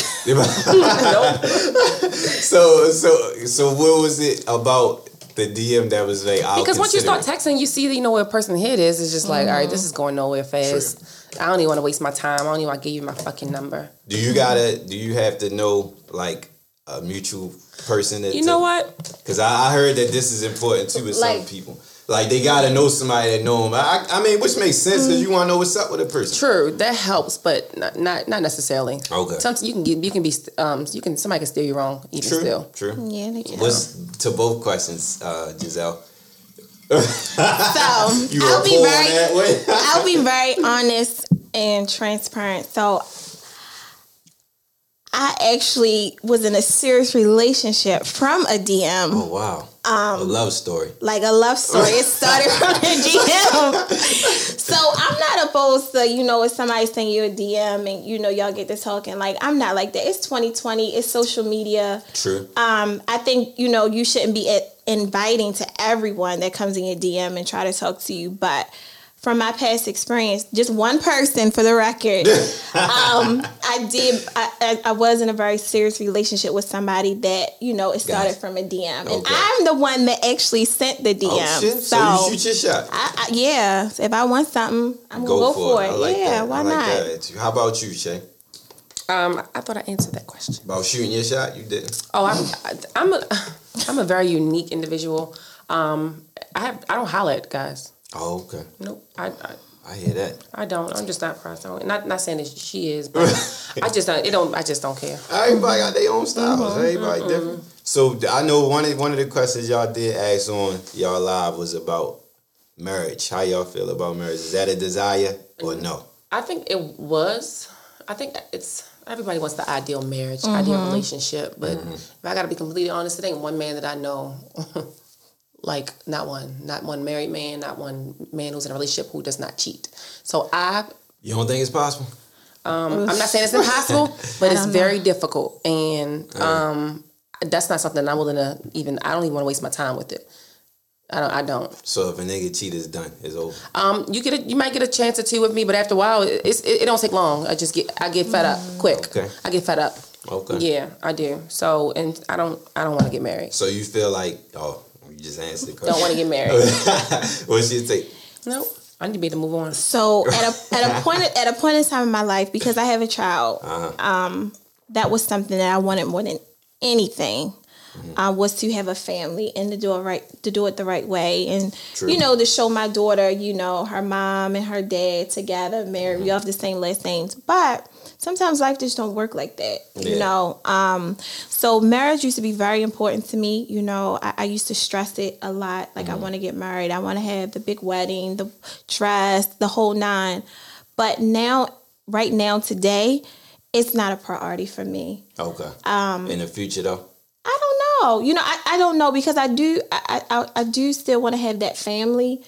S2: so so so what was it about the DM that was like? I'll
S4: Because once you start
S2: consider
S4: texting, you see that you know where a person head is. It's just like, all right, this is going nowhere fast. I don't even want to waste my time. I don't even want to give you my fucking number.
S2: Do you gotta? Do you have to know like a mutual person? That
S4: You know what?
S2: Because I, I heard that this is important too with
S3: Like-
S2: some people. Like they gotta know somebody that know them. I, I mean, which makes sense because you want to know what's up with a person.
S4: True, that helps, but not not, not necessarily.
S2: Okay.
S4: Sometimes you can get you can be um you can somebody can steer you wrong even
S2: True,
S4: still.
S2: true.
S3: Yeah, they can.
S2: What's to both questions, uh, Giselle?
S3: So
S2: You
S3: I'll be very,
S2: that way.
S3: I'll be very honest and transparent. So I actually was in a serious relationship from a DM.
S2: oh wow,
S3: Um,
S2: a love story.
S3: like a love story. It started from the DM. So I'm not opposed to, you know, if somebody's sending you a DM and, you know, y'all get to talking. Like, I'm not like that. It's 2020. It's social media.
S2: True.
S3: Um, I think, you know, you shouldn't be inviting to everyone that comes in your DM and try to talk to you. But from my past experience, just one person for the record, um, I did, I, I, I was in a very serious relationship with somebody that, you know, it started
S2: Gotcha.
S3: from a DM. And I'm the one that actually sent the DM.
S2: oh shit! So,
S3: So,
S2: you shoot your shot.
S3: I, I, yeah, if I want something, I'm
S2: Go,
S3: gonna go,
S2: for, it.
S3: it.
S2: I like
S3: yeah,
S2: that.
S3: why
S2: I like
S3: not?
S2: That. How about you, Shay?
S4: Um, I thought I answered that question.
S2: About shooting your shot, you didn't.
S4: Oh, I'm I'm a I'm a very unique individual. Um, I have I don't holler at guys.
S2: Oh, okay.
S4: Nope, I, I
S2: I hear that.
S4: I don't. I'm just not pressed on. Not not saying that she is, but I just don't. It don't. I just don't care.
S2: Everybody got their own styles.
S3: Mm-hmm.
S2: Everybody different. So I know one of one of the questions y'all did ask on y'all live was about marriage. How y'all feel about marriage? Is that a desire or no?
S4: I think it was. I think it's everybody wants the ideal marriage,
S3: Mm-hmm.
S4: ideal relationship. But
S2: Mm-hmm.
S4: if I got to be completely honest, it ain't one man that I know. like not one, not one married man, not one man who's in a relationship who does not cheat. So I
S2: You don't think it's possible?
S4: Um, I'm not saying it's impossible, but it's
S3: don't
S4: very difficult, and um, that's not something I'm willing to even. I don't even want to waste my time with it. I don't. I don't.
S2: So if a nigga cheat, it's done. It's over.
S4: Um, you get a, you might get a chance or two with me, but after a while, it's, it, it don't take long. I just get I get fed up quick.
S2: Okay.
S4: I get fed up.
S2: Okay.
S4: Yeah, I do. So, and I don't. I don't want to get married.
S2: So you feel like oh, you just answered the question.
S4: Don't want to get married.
S2: What's your take?
S4: nope. I need to be able to move on.
S3: So at a at a point at a point in time in my life, because I have a child,
S2: Uh-huh.
S3: um, that was something that I wanted more than anything.
S2: Mm-hmm.
S3: Uh, was to have a family and to do it right, to do it the right way, and
S2: True.
S3: you know to show my daughter, you know, her mom and her dad together, married, we all have the same last names. But sometimes life just don't work like that,
S2: Yeah.
S3: you know. Um, so marriage used to be very important to me. You know, I, I used to stress it a lot. Like I want to get married, I want to have the big wedding, the dress, the whole nine. But now, right now, today, it's not a priority for me.
S2: Okay. Um, in the future though.
S3: I don't know. You know, I, I don't know because I do I I, I do still want to have that family,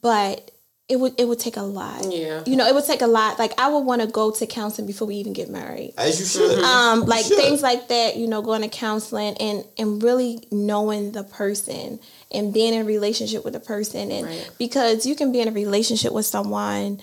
S3: but it would it would take a lot.
S4: Yeah.
S3: You know, it would take a lot. Like I would want to go to counseling before we even get married.
S2: As you should.
S3: Um, like
S2: should.
S3: things like that, you know, going to counseling and and really knowing the person and being in a relationship with the person and
S4: Right.
S3: because you can be in a relationship with someone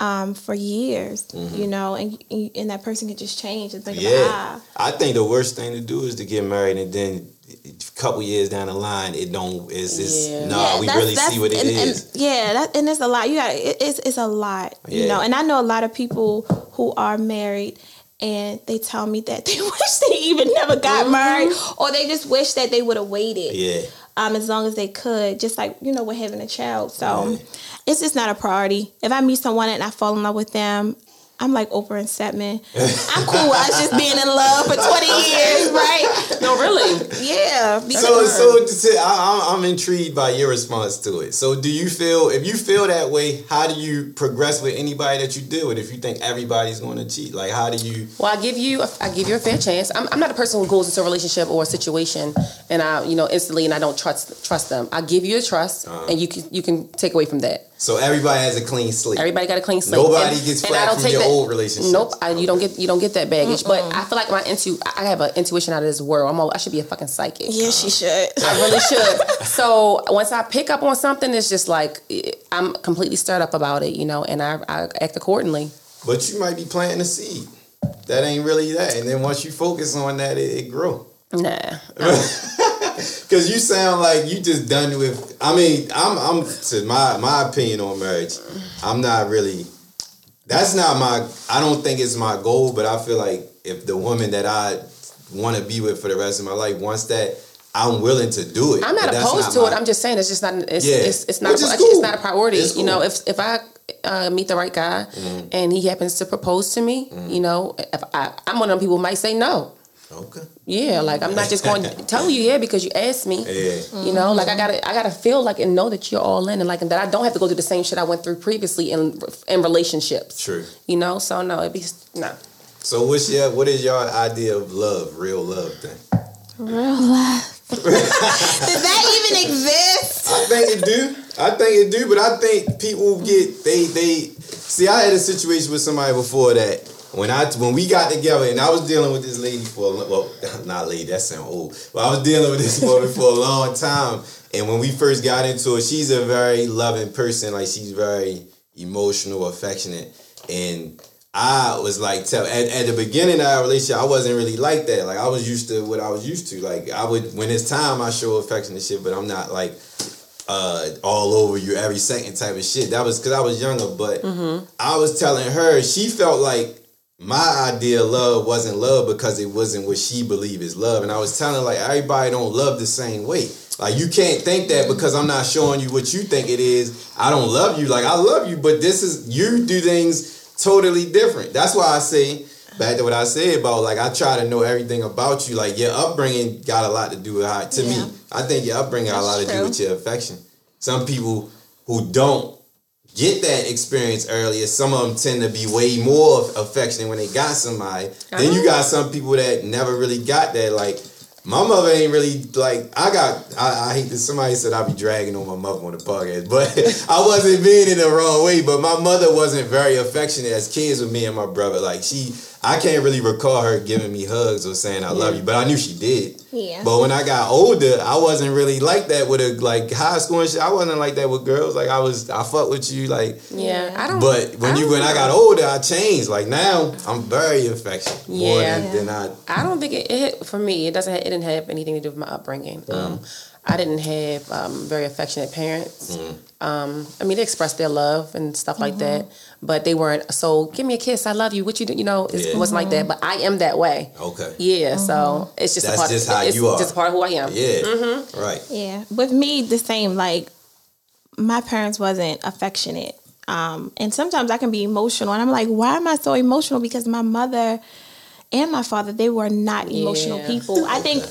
S3: um, for years, you know, and and that person can just change and think
S2: Yeah,
S3: about ah,
S2: I think the worst thing to do is to get married and then a couple years down the line it don't. It's, it's
S4: Yeah.
S2: nah.
S3: Yeah,
S2: we really see what it
S3: and,
S2: is.
S3: and- yeah, that, and it's a lot. You got it, it's it's a lot, you know. And I know a lot of people who are married, and they tell me that they wish they even never got married, or they just wish that they would have waited,
S2: yeah.
S3: um, as long as they could, just like you know, with having a child. So
S2: Yeah.
S3: it's just not a priority. If I meet someone and I fall in love with them. I'm like Oprah and Stedman. I'm cool with us just being in love for 20 years, right?
S4: No, really.
S3: Yeah. because-
S2: So, so to say, I, I'm, I'm intrigued by your response to it. So, do you feel if you feel that way, how do you progress with anybody that you deal with? If you think everybody's going to cheat, like how do you?
S4: Well, I give you, I give you a fair chance. I'm, I'm not a person who goes into a relationship or a situation and I, you know, instantly and I don't trust trust them. I give you a trust,
S2: Uh-huh.
S4: and you can you can take away from that.
S2: So everybody has a clean slate.
S4: Everybody got a clean slate.
S2: Nobody
S4: And-
S2: gets
S4: and I
S2: flack from
S4: take
S2: your
S4: that-
S2: old relationship.
S4: Nope, I, you don't get you don't get that baggage. But I feel like my intu, I have an intuition out of this world. I'm, a, I should be a fucking psychic.
S3: yeah, she should.
S4: I really should. So once I pick up on something, it's just like I'm completely stirred up about it, you know, and I, I act accordingly.
S2: But you might be planting a seed. That ain't really that. And then once you focus on that, it, it grow.
S4: Nah,
S2: Cause you sound like you just done with. I mean, I'm I'm to my my opinion on marriage. I'm not really. That's not my. I don't think it's my goal. But I feel like if the woman that I want to be with for the rest of my life wants that, I'm willing to do it.
S4: I'm not opposed
S2: not
S4: to
S2: my-
S4: it. I'm just saying it's just not. It's
S2: Yeah.
S4: it's, it's not.
S2: Is
S4: it's not a priority.
S2: It's
S4: You know, if if I uh, meet the right guy
S2: Mm-hmm.
S4: and he happens to propose to me, you know, if I, I'm one of them people who might say no.
S2: Okay.
S4: Yeah, like I'm not just going to tell you yeah because you asked me.
S2: Yeah.
S4: You know, like I gotta, I gotta feel like and know that you're all in, and like and that I don't have to go through the same shit I went through previously in in relationships.
S2: True.
S4: You know, so no, it'd be no.
S2: So what's your what is your idea of love, real love thing?
S3: Real love. Does that even exist?
S2: I think it do. I think it do, but I think people get they they see. I had a situation with somebody before that when I when we got together and I was dealing with this lady for a well not lady that sound old, but I was dealing with this woman for a long time. And when we first got into it, she's a very loving person. Like she's very emotional, affectionate, and I was like, tell at, at the beginning of our relationship, I wasn't really like that. Like I was used to what I was used to. Like I would when it's time, I show affection and shit, but I'm not like uh, all over you every second type of shit. That was because I was younger, but I was telling her she felt like my idea of love wasn't love because it wasn't what she believed is love, and I was telling her like everybody don't love the same way. Like you can't think that because I'm not showing you what you think it is. I don't love you. Like I love you, but this is you do things totally different. That's why I say back to what I said about like I try to know everything about you. Like your upbringing got a lot to do with how to
S3: Yeah.
S2: me. I think your upbringing got a lot
S3: That's
S2: to do
S3: true.
S2: with your affection. Some people who don't get that experience earlier, some of them tend to be way more affectionate when they got somebody. Then you got oh. some people that never really got that. Like my mother ain't really like I got. I, I hate that somebody said I be dragging on my mother on the podcast, but I wasn't being in the wrong way. But my mother wasn't very affectionate as kids with me and my brother. Like she, I can't really recall her giving me hugs or saying I love you, but I knew she did.
S3: Yeah.
S2: But when I got older, I wasn't really like that with a like high school and shit. I wasn't like that with girls. Like I was, I fuck with you. Like,
S4: Yeah, I don't.
S2: but when you when I got older, I changed. Like now, I'm very affectionate more
S4: Yeah.
S2: than, than I.
S4: I don't think it, it for me. It doesn't. It didn't have anything to do with my upbringing. Um, I didn't have um, very affectionate parents. Um, I mean, they expressed their love and stuff like that, but they weren't. So, give me a kiss. I love you. What you do? You know, it
S2: Yeah.
S4: wasn't like that. But I am that way.
S2: Okay.
S4: Yeah. So it's just
S2: That's
S4: a part.
S2: just how
S4: it's
S2: you are.
S4: Just a part of who I am.
S2: Yeah.
S4: Mm-hmm.
S2: Right.
S3: Yeah, with me the same. Like my parents wasn't affectionate, um, and sometimes I can be emotional, and I'm like, why am I so emotional? Because my mother and my father they were not emotional
S4: Yeah.
S3: people. I think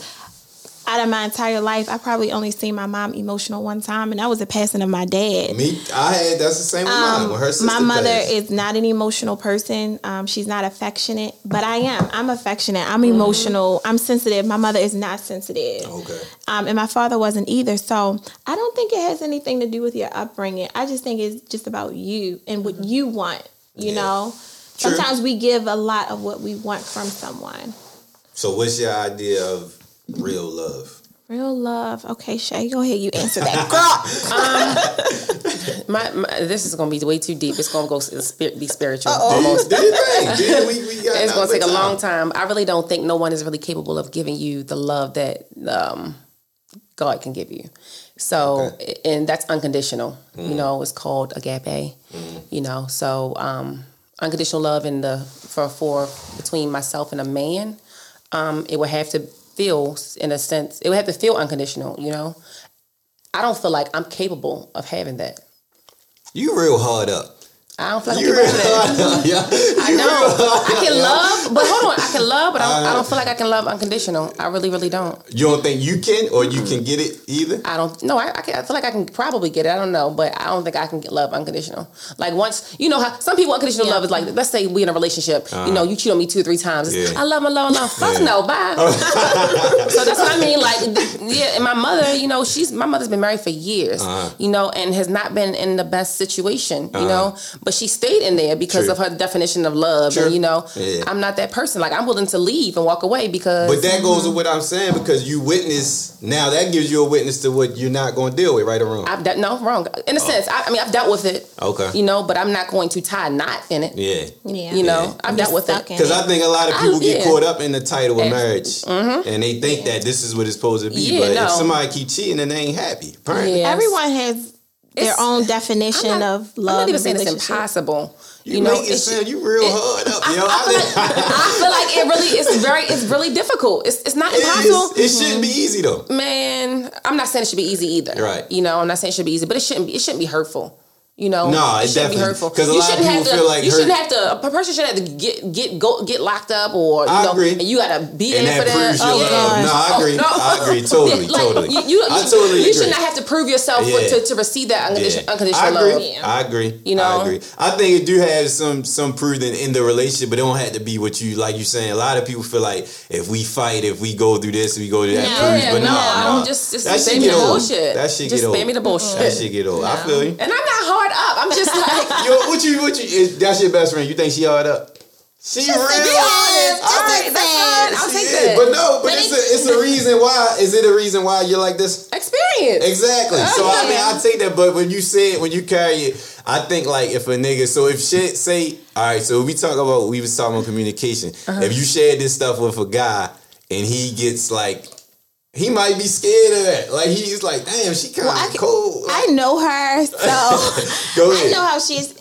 S3: out of my entire life, I probably only seen my mom emotional one time, and that was the passing of my dad.
S2: Me, I had that's the same with mine. When her sister
S3: Um, my mother
S2: passed.
S3: is not an emotional person. Um, she's not affectionate, but I am. I'm affectionate. I'm emotional. I'm sensitive. My mother is not sensitive.
S2: Okay.
S3: Um, and my father wasn't either. So I don't think it has anything to do with your upbringing. I just think it's just about you and what you want. You
S2: Yeah.
S3: know,
S2: True.
S3: sometimes we give a lot of what we want from someone.
S2: So, what's your idea of real love?
S3: Real love. Okay, Shay, go ahead. You answer that, girl.
S4: My, my this is gonna be way too deep. It's gonna go be spiritual. Almost.
S2: do your thing. Do your- we, we got
S4: It's gonna
S2: nothing
S4: take a long
S2: time.
S4: time. I really don't think no one is really capable of giving you the love that um, God can give you. So, and that's unconditional. You know, it's called agape. You know, so um, unconditional love in the for for between myself and a man, um, it would have to feel in a sense. It would have to feel unconditional. You know, I don't feel like I'm capable of having that.
S2: You real hard up.
S4: I don't feel like I'm capable of that.
S2: hard up. Yeah.
S4: I know. I can love, but hold on. I can love, but I don't, I don't uh, feel like I can love unconditional. I really, really don't.
S2: You don't think you can, or you can get it either?
S4: I don't. No, I, I, can, I feel like I can probably get it. I don't know, but I don't think I can get love unconditional. Like once, you know how some people unconditional
S3: Yeah.
S4: love is like. Let's say we in a relationship. You uh-huh. know, you cheat on me two or three times.
S2: Yeah.
S4: I love, I love, I love. Fuck
S2: Yeah.
S4: no, bye. so that's what I mean. Like, yeah, and my mother, you know, she's my mother's been married for years.
S2: Uh-huh.
S4: You know, and has not been in the best situation. You uh-huh. know, but she stayed in there because
S2: True.
S4: of her definition of love.
S2: True.
S4: And you know,
S2: Yeah.
S4: I'm not that person. Like, I'm willing to leave and walk away because.
S2: But that goes with mm-hmm. what I'm saying because you witness now. That gives you a witness to what you're not going to deal with, right or wrong.
S4: I've done no wrong in a oh. sense. I, I mean, I've dealt with it.
S2: Oh. Okay.
S4: You know, but I'm not going to tie a knot in it.
S2: yeah.
S3: yeah.
S4: You know,
S2: Yeah.
S4: I've
S3: You're
S4: dealt with
S3: stuck
S4: it.
S2: Because I think a lot of
S4: I-
S2: people get
S4: yeah.
S2: caught up in the title of
S4: And-
S2: marriage, mm-hmm. and they think that this is what it's supposed to be.
S4: Yeah,
S2: but
S4: no.
S2: if somebody keep cheating, then they ain't happy. Apparently.
S4: Yes.
S3: Everyone has their own definition
S4: not-
S3: of love.
S4: I'm not even saying it's impossible.
S2: You,
S4: You, know,
S2: it
S4: it's,
S2: sound you real hard up, yo.
S4: I, feel like, I feel like it really it's very it's really difficult. It's it's not
S2: It
S4: impossible.
S2: is- it shouldn't be mm-hmm. easy though.
S4: Man, I'm not saying it should be easy either.
S2: Right.
S4: You know, I'm not saying it should be easy, but it shouldn't be it shouldn't be hurtful. You know,
S2: No, it
S4: shouldn't be
S2: definitely-
S4: hurtful
S2: 'cause a
S4: you
S2: lot of
S4: shouldn't have
S2: people
S4: to.
S2: feel like
S4: you
S2: hurt-
S4: shouldn't have to. A person shouldn't have to get get go get locked up or you
S2: I
S4: know,
S2: agree.
S4: and you gotta be
S2: And
S4: there for that. Oh, yeah.
S2: Oh, no, I agree. I agree. Totally,
S4: Like,
S2: totally.
S4: You, you,
S2: I
S4: you-
S2: totally
S4: you
S2: agree.
S4: should not have to prove yourself
S2: Yeah.
S4: to, to receive that unconditional,
S2: Yeah.
S4: unconditional
S2: I agree.
S4: love.
S3: Yeah.
S2: I agree.
S4: You know?
S2: I agree. I think it do have some some proof in, in the relationship, but it don't have to be what you like. You saying a lot of people feel like if we fight, if we go through this, we go through that.
S3: No.
S2: proves,
S4: Yeah,
S2: but
S4: no,
S2: no, no.
S4: just just spare me the bullshit.
S2: That shit get old.
S4: spare me the bullshit.
S2: That shit get old. I feel you.
S4: And I'm not. I'm just like
S2: Yo, what you what you? Is, that's your best friend. You think she hard up? She real.
S3: be honest,
S2: All
S3: just
S2: right,
S3: say
S4: that's fine. I'll
S2: She
S4: take that.
S2: But no, but
S3: But
S2: it's
S3: it-
S2: a it's a reason why. Is it a reason why you're like this?
S4: experience.
S2: Exactly. So I mean,
S3: yeah.
S2: I take that, but when you say it, when you carry it, I think like if a nigga, so if shit say, all right, so we talk about we was talking about communication.
S3: Uh-huh.
S2: If you share this stuff with a guy and he gets like, he might be scared of that. Like he's like, damn, she kind of
S3: Well,
S2: cold.
S3: I know her, so
S2: Go
S3: I know how she's.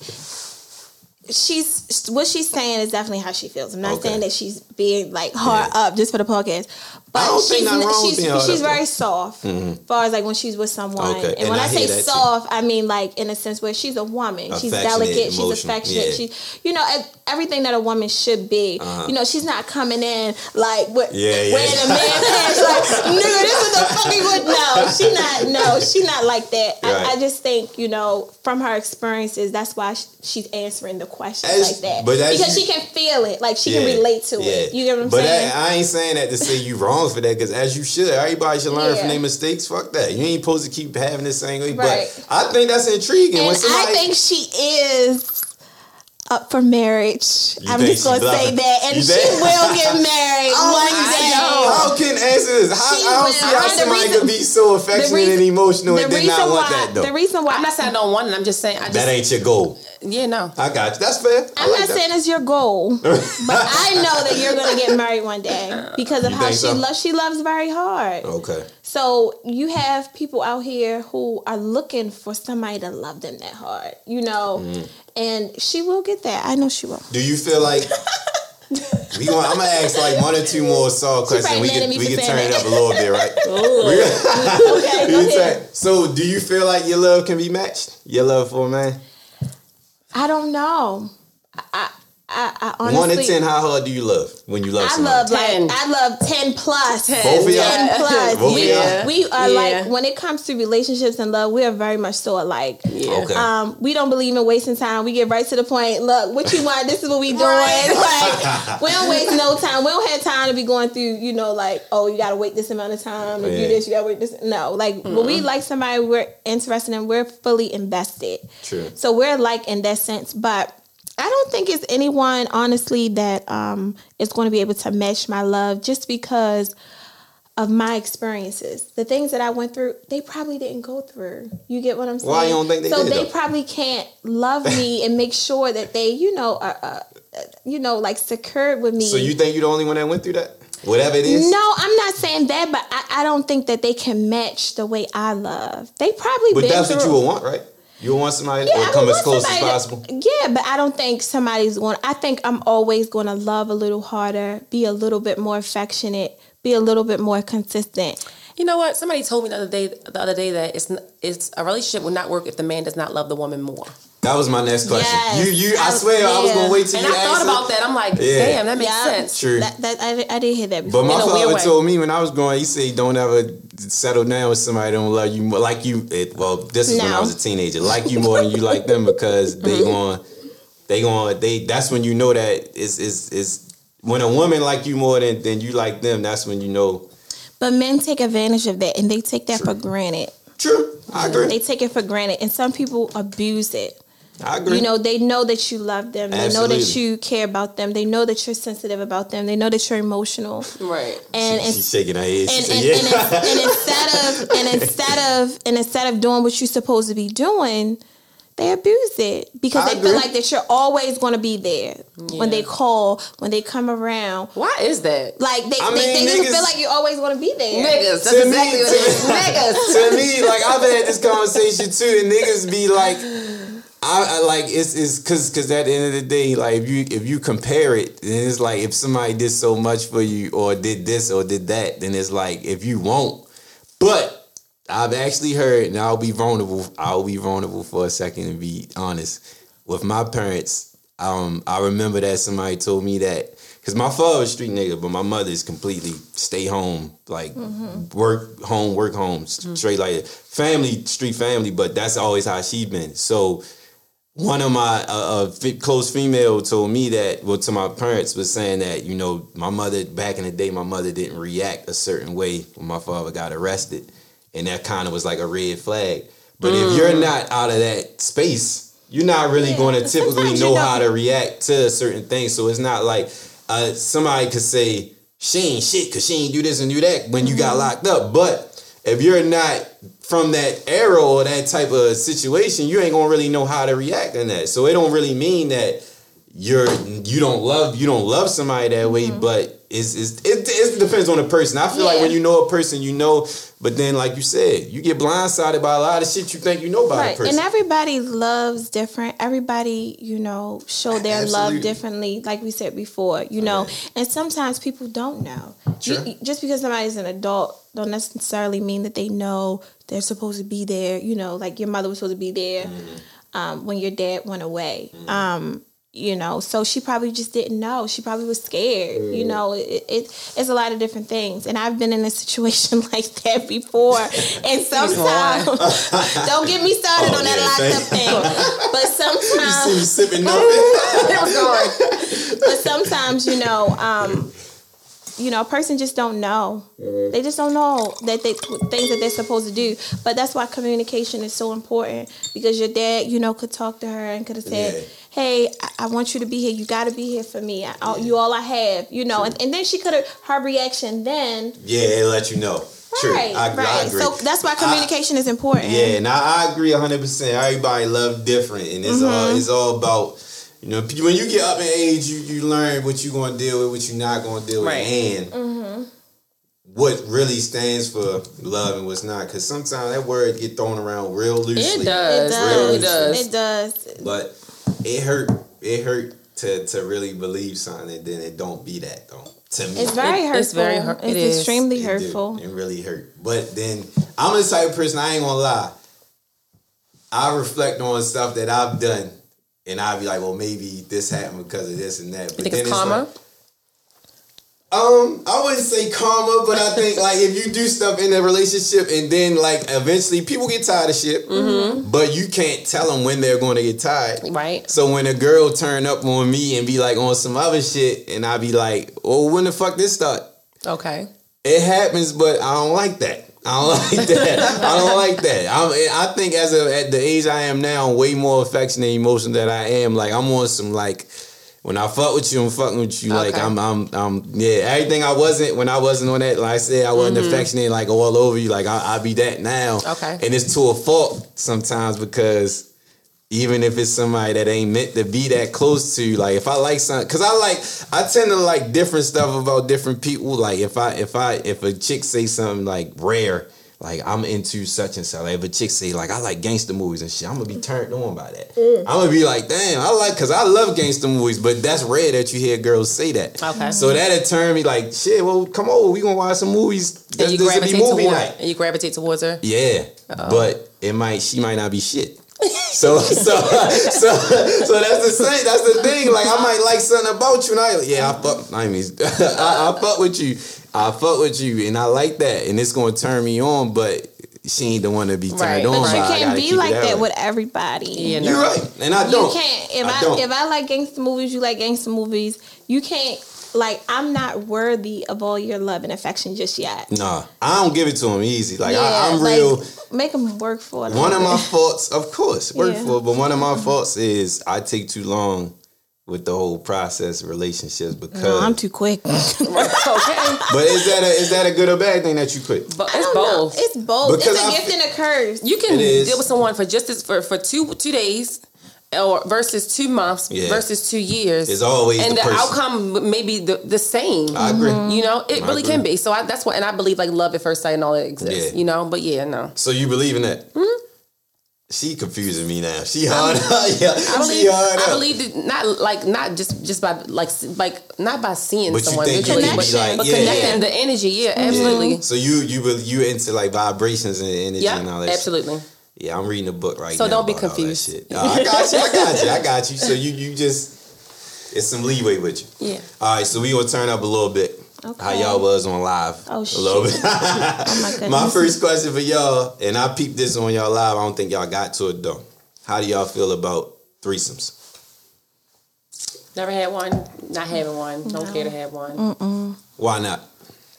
S3: She's what she's saying is definitely how she feels. I'm not
S2: Okay.
S3: saying that she's being like hard
S2: Yeah.
S3: up just for the podcast, but
S2: I don't think
S3: she's
S2: nothing wrong with
S3: she's
S2: being
S3: she's very soft. As far as like when she's with someone,
S2: Okay,
S3: and,
S2: and
S3: when
S2: I
S3: I, say
S2: that too.
S3: soft, I mean like in a sense where she's a woman. she's delicate. She's affectionate.
S2: yeah.
S3: She, you know, everything that a woman should be.
S2: Uh-huh.
S3: You know, she's not coming in like with
S2: Yeah, yeah.
S3: wearing a man pants like nigga. This is the fucking? No, she not. No, she not like that.
S2: Right.
S3: I, I just think you know from her experiences, that's why sh- she's answering the questions like that.
S2: but
S3: because
S2: you-
S3: she can feel it, like she can relate to
S2: yeah.
S3: it. You get what I'm
S2: but
S3: saying?
S2: That, I ain't saying that to say you wrong for that, because as you should, everybody should learn
S3: Yeah.
S2: from their mistakes. Fuck that. You ain't supposed to keep having this same way.
S3: Right.
S2: But I think that's intriguing. when
S3: and
S2: somebody,
S3: I think she is up for marriage.
S2: You
S3: I'm just gonna say that, and
S2: You
S3: she
S2: think?
S3: will get married
S2: I
S3: one
S2: don't-
S3: day.
S2: How can answer this? How,
S3: She
S2: I don't
S3: will.
S2: see how
S3: And the
S2: somebody
S3: reason-
S2: could be so affectionate
S3: reason-
S2: and emotional
S3: The
S2: and then
S3: reason
S2: not want
S3: why,
S2: that though.
S3: the reason why
S4: I'm not saying I don't want it. I'm just saying I just
S2: that ain't your goal.
S4: yeah no.
S2: I got you. That's fair. I
S3: I'm
S2: like
S3: not
S2: that.
S3: saying it's your goal, but I know that you're gonna get married one day because of
S2: You
S3: how she
S2: so?
S3: loves. She loves very hard.
S2: Okay.
S3: So you have people out here who are looking for somebody to love them that hard, you know,
S2: Mm.
S3: And she will get that. I know she will.
S2: Do you feel like we want? I'm gonna ask like one or two more soft questions. We can we can turn it up a little bit, right?
S3: Okay, go ahead.
S2: so, do you feel like your love can be matched? Your love for a man?
S3: I don't know. I I, I honestly
S2: One to ten, how hard do you love when you love
S3: I
S2: somebody?
S3: love like
S4: 10.
S3: I love ten plus.
S2: Both of y'all?
S3: Ten plus.
S2: Both of
S3: we, we are
S4: Yeah.
S3: like when it comes to relationships and love, we are very much so alike.
S4: Yeah.
S2: Okay.
S3: Um, we don't believe in wasting time. We get right to the point. Look, what you want? This is what we doing. Like we don't waste no time. We don't have time to be going through. You know, like oh, you got to wait this amount of time to
S2: Yeah.
S3: do this. You got to wait this. No, like when we like somebody, we're interested in. We're fully invested.
S2: True.
S3: So we're like in that sense, but. I don't think it's anyone, honestly, that um, is going to be able to match my love just because of my experiences. The things that I went through, they probably didn't go through. You get what I'm saying?
S2: Why you don't think they
S3: so
S2: did,
S3: they
S2: though?
S3: probably can't love me and make sure that they, you know, are, uh, uh, you know, like secured with me.
S2: So you think you're the only one that went through that? Whatever it is.
S3: no, I'm not saying that, but I, I don't think that they can match the way I love. They probably
S2: But that's what you would want, right? You want somebody
S3: yeah,
S2: to come as
S3: want
S2: close as possible.
S3: to- yeah, but I don't think somebody's going. I think I'm always going to love a little harder, be a little bit more affectionate, be a little bit more consistent.
S4: You know what? Somebody told me the other day the other day that it's it's a relationship will not work if the man does not love the woman more.
S2: That was my next question.
S3: Yes.
S2: You, you. I
S3: I-
S2: swear, I was gonna wait till
S4: And
S2: you
S4: I thought
S2: answer.
S4: about that. I'm like,
S2: Yeah.
S4: damn, that makes
S3: Yeah.
S4: sense.
S2: True.
S3: That, that I, I did hear that before.
S2: But my
S4: In a weird
S2: father
S4: way.
S2: told me when I was growing, he said, "Don't ever settle down with somebody don't love you more, like you." It, well, this is when I was a teenager, like you more than you like them because they
S3: Mm-hmm.
S2: going, they going, they. That's when you know that is is is when a woman like you more than than you like them. That's when you know.
S3: but men take advantage of that, and they take that for granted.
S2: True, I agree.
S3: They take it for granted, and some people abuse it.
S2: I agree.
S3: You know, they know that you love them. They know that you care about them. They know that you're sensitive about them. They know that you're emotional.
S4: Right.
S3: And
S2: she,
S3: and
S2: she's shaking her head. She
S3: and,
S2: said,
S3: and,
S2: "Yeah."
S3: and, and instead of and instead of and instead of doing what you're supposed to be doing, they abuse it because
S2: I
S3: they feel like that you're always going to be there when they call, when they come around.
S4: Why is that?
S3: Like they,
S2: I
S3: they,
S2: mean,
S3: they just
S2: niggas-
S3: feel like you're always going to be there.
S4: Niggas. That's
S2: To me-
S4: what it is. Niggas.
S2: to me, like I've had this conversation too, and niggas be like, I, I like it's it's cause cause at the end of the day, like if you if you compare it, then it's like if somebody did so much for you or did this or did that, then it's like if you won't. But I've actually heard, and I'll be vulnerable. I'll be vulnerable for a second and be honest with my parents. Um, I remember that somebody told me that because my father was street nigga, but my mother is completely stay home, like work home, work home, s- straight like family, street family. But that's always how she been. So one of my uh, uh, close female told me that, well, to my parents was saying that you know my mother back in the day, my mother didn't react a certain way when my father got arrested, and that kind of was like a red flag. But if you're not out of that space, you're not really
S3: Yeah,
S2: going to typically
S3: you
S2: know how to react to certain things. So it's not like uh, somebody could say she ain't shit because she ain't do this and do that when you got
S3: Mm-hmm.
S2: locked up. But if you're not from that era or that type of situation, you ain't gonna really know how to react in that. So it don't really mean that you're you don't love you don't love somebody that way, but it's, it's it, it depends on the person. I feel like
S3: Mm-hmm.
S2: When you know a person, you know, but then like you said, you get blindsided by a lot of shit you think you know about a
S3: Right.
S2: person.
S3: And everybody loves different. Everybody, you know, show their
S2: Absolutely.
S3: love differently, like we said before, you know. And sometimes people don't know. You- just because somebody's an adult don't necessarily mean that they know they're supposed to be there, you know, like your mother was supposed to be there
S2: Mm-hmm.
S3: um, when your dad went away. Um, you know, so she probably just didn't know. She probably was scared. You
S2: Mm.
S3: know, it, it it's a lot of different things, and I've been in a situation like that before. And sometimes, don't get me started
S2: Oh,
S3: on that
S2: yeah,
S3: locked up thing. But sometimes,
S2: you sipping nothing.
S3: but sometimes you know um you know a person just don't know they just don't know that they things that they're supposed to do but that's why communication is so important because your dad you know could talk to her and could have said
S2: Yeah.
S3: Hey I, I want you to be here you got to be here for me I, I- you all i have you know and, and then she could have her reaction then
S2: Yeah, it let you know. True.
S3: right
S2: I, I
S3: right
S2: agree.
S3: so that's why communication is important
S2: Yeah, and I, I agree hundred percent. Everybody love different, and it's all
S3: Mm-hmm.
S2: it's all about you know when you get up in age, you you learn what you're gonna deal with, what you're not gonna deal
S4: Right.
S2: with, and
S3: Mm-hmm.
S2: what really stands for love and what's not. Because sometimes that word get thrown around real loosely.
S4: It does.
S3: it
S4: It really
S3: does
S4: does.
S3: it does
S2: but it hurt. It hurt to to really believe something, and then it don't be that though. To me,
S3: it's very
S4: It-
S3: hurtful
S4: it's very hurt-
S3: it's
S4: it is.
S3: extremely
S2: It do.
S3: hurtful
S2: It really hurt. But then I'm the type of person I ain't gonna lie. I reflect on stuff that I've done, and I'll be like, well, maybe this happened because of this and that. But
S4: You think
S2: then
S4: it's karma?
S2: like, um, I wouldn't say karma, but I think like if you do stuff in a relationship and then like eventually people get tired of shit,
S4: Mm-hmm.
S2: but you can't tell them when they're going to get tired.
S4: Right.
S2: So when a girl turn up on me and be like on some other shit, and I be like, "Oh, when the fuck this start?"
S4: Okay.
S2: It happens, but I don't like that. I don't like that. I don't like that. I'm, I think as a, at the age I am now, I'm way more affectionate and emotional than I am. Like I'm on some like when I fuck with you, I'm fucking with you. Like I'm, I'm, I'm, yeah. Everything I wasn't when I wasn't on that. Like I said, I wasn't mm-hmm. affectionate like all over you. Like I, I be that now.
S4: Okay.
S2: And it's to a fault sometimes because even if it's somebody that ain't meant to be that close to you, like if I like something, cause I like, I tend to like different stuff about different people. Like if I, if I, if a chick say something like rare, like I'm into such and such. Like if a chick say like I like gangster movies and shit, I'm gonna be turned on by that. Mm. I'm gonna be like, damn, I like, cause I love gangster movies, but that's rare that you hear girls say that.
S4: Okay.
S2: So that'll turn me like, shit. Well, come on, we gonna watch some movies.
S4: And
S2: This,
S4: you gravitate
S2: be movie
S4: towards
S2: night.
S4: and you gravitate towards her.
S2: Yeah, but it might she might not be shit. So so so so that's the same. That's the thing. Like I might like something about you, and I yeah I fuck. I mean I, I fuck with you. I fuck with you, and I like that, and it's gonna turn me on. But she ain't the one to be turned
S4: Right.
S2: on.
S4: But
S3: But
S2: by.
S3: you can't be like that
S2: way.
S3: with everybody.
S4: You know.
S2: You're right, and I don't.
S3: You can't. If
S2: I
S3: I, if I like gangster movies, you like gangster movies. You can't. Like I'm not worthy of all your love and affection just yet.
S2: Nah, I don't give it to him easy. Like I,
S3: Yeah,
S2: I'm
S3: like,
S2: real.
S3: Make them work for it.
S2: One of my
S3: bit.
S2: faults, of course, work
S3: Yeah.
S2: for, it, but one of my faults is I take too long with the whole process relationships because.
S3: No, I'm too quick.
S4: okay,
S2: but is that a is that a good or bad thing that you quit?
S4: but it's
S3: don't know.
S4: both.
S3: It's both.
S2: Because
S3: it's a
S2: I
S3: gift
S2: fe-
S3: and a curse.
S4: You can deal with someone for just as, for for two two days. Or versus two months
S2: Yeah.
S4: versus two years.
S2: It's always
S4: and
S2: the
S4: the, outcome may be the, the same.
S2: I agree.
S3: Mm-hmm.
S4: You know, it
S2: I
S4: really
S2: agree.
S4: can be. So I, that's what, and I believe like love at first sight and all that exists.
S2: Yeah.
S4: You know, but yeah, no.
S2: So you believe in that? She confusing me now. She hard. Yeah,
S4: I
S2: she
S4: believe,
S2: hard
S4: I believe that not like not just just by like like not by seeing
S2: But
S4: someone visually, but,
S3: like,
S4: but
S2: yeah,
S4: connecting
S2: yeah.
S4: the energy. Yeah, absolutely.
S2: So you you will- you into like vibrations and energy and all
S4: Yeah,
S2: that. shit.
S4: absolutely.
S2: Yeah, I'm reading a book right
S4: So
S2: now.
S4: So don't be
S2: about all that
S4: confused.
S2: shit. No, I got you. I got you. I got you. So you you just it's some leeway with you.
S4: Yeah.
S2: All right, so we gonna turn up a little bit. How y'all was on live?
S3: Oh,
S2: a little
S3: shit.
S2: bit.
S3: Oh my.
S2: My first question for y'all, and I peeped this on y'all live. I don't think y'all got to it though. How do y'all feel about threesomes?
S4: Never had one. Not having one. Don't care to have one.
S2: Why not?